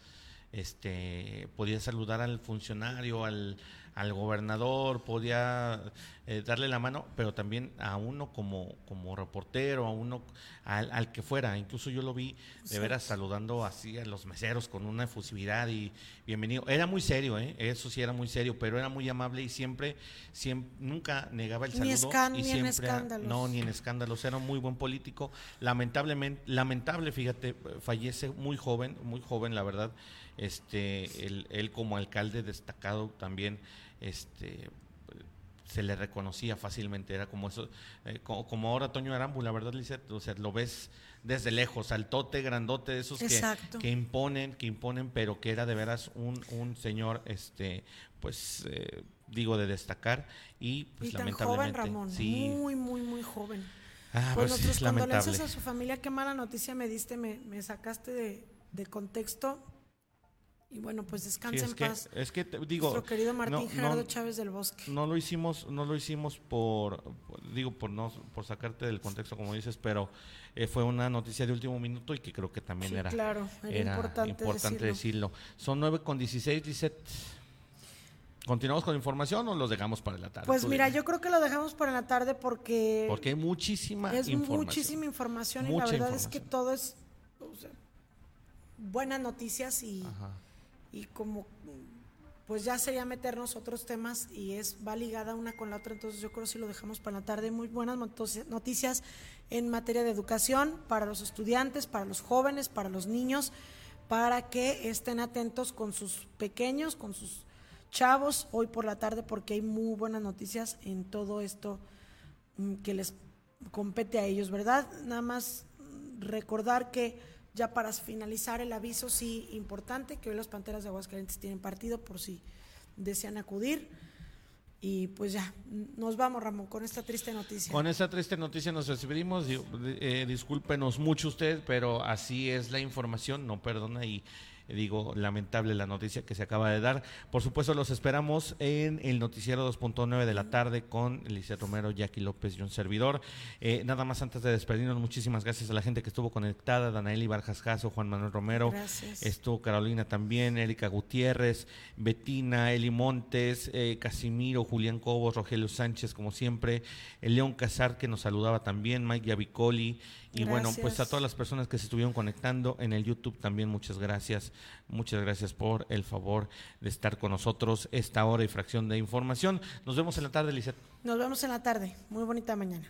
Este, podía saludar al funcionario, al, al gobernador, podía eh, darle la mano, pero también a uno como, como reportero, a uno, al, al que fuera. Incluso yo lo vi de veras saludando así a los meseros con una efusividad y bienvenido. Era muy serio, ¿eh? eso sí era muy serio, pero era muy amable y siempre, siempre nunca negaba el Ni saludo. y ni en siempre, escándalos. No, ni en escándalos. Era un muy buen político. Lamentablemente, lamentable, fíjate, fallece muy joven, muy joven, la verdad. Este, él, él como alcalde destacado también, este se le reconocía fácilmente, era como eso, eh, co- como, ahora Toño Arambu, la verdad, Lizeth, o sea, lo ves desde lejos, altote, grandote, de esos que, imponen, que imponen, pero que era de veras un, un señor, este, pues, eh, digo, de destacar, y pues y tan lamentablemente. joven Ramón, sí, muy, muy, muy joven. Ah, pues, pues, nuestras a su familia, qué mala noticia me diste, me, me sacaste de, de contexto. Y bueno, pues descansa es en que, paz. es que te- digo, Nuestro querido Martín no- Gerardo no- Chávez del Bosque. no lo hicimos no lo hicimos por, por- digo por no por sacarte del contexto como dices pero eh, fue una noticia de último minuto y que creo que también Sí, era claro, era era importante importante decirlo. decirlo. son 9 con 16 dice continuamos con información o los dejamos para la tarde Pues mira, yo creo que lo dejamos para la tarde porque, porque hay muchísima es información muchísima información y Mucha la verdad es que todo es o sea, buenas noticias y, Ajá. Y como pues ya sería meternos otros temas y es va ligada una con la otra, entonces yo creo que si lo dejamos para la tarde, muy buenas noticias en materia de educación para los estudiantes, para los jóvenes, para los niños, para que estén atentos con sus pequeños, con sus chavos hoy por la tarde porque hay muy buenas noticias en todo esto mm, que les compete a ellos, ¿verdad? Nada más recordar que ya para finalizar el aviso, sí, importante, que hoy las Panteras de Aguascalientes tienen partido por si desean acudir. Y pues ya, nos vamos, Ramón, con esta triste noticia. Con esta triste noticia nos despedimos. Di- eh, discúlpenos mucho usted, pero así es la información, no perdona y digo, lamentable la noticia que se acaba de dar. Por supuesto, los esperamos en el noticiero 2.9 de la tarde con Alicia Romero, Jackie López y un servidor. Eh, nada más antes de despedirnos, muchísimas gracias a la gente que estuvo conectada, Danaeli Barjas Jasso, Juan Manuel Romero, Gracias. estuvo Carolina también, Erika Gutiérrez, Betina, Eli Montes, eh, Casimiro, Julián Cobos, Rogelio Sánchez, como siempre, el León Casar que nos saludaba también, Mike Yavicoli, y bueno, pues a todas las personas que se estuvieron conectando en el YouTube también muchas gracias, muchas gracias por el favor de estar con nosotros esta hora y fracción de información. Nos vemos en la tarde, Lisette. Nos vemos en la tarde. Muy bonita mañana.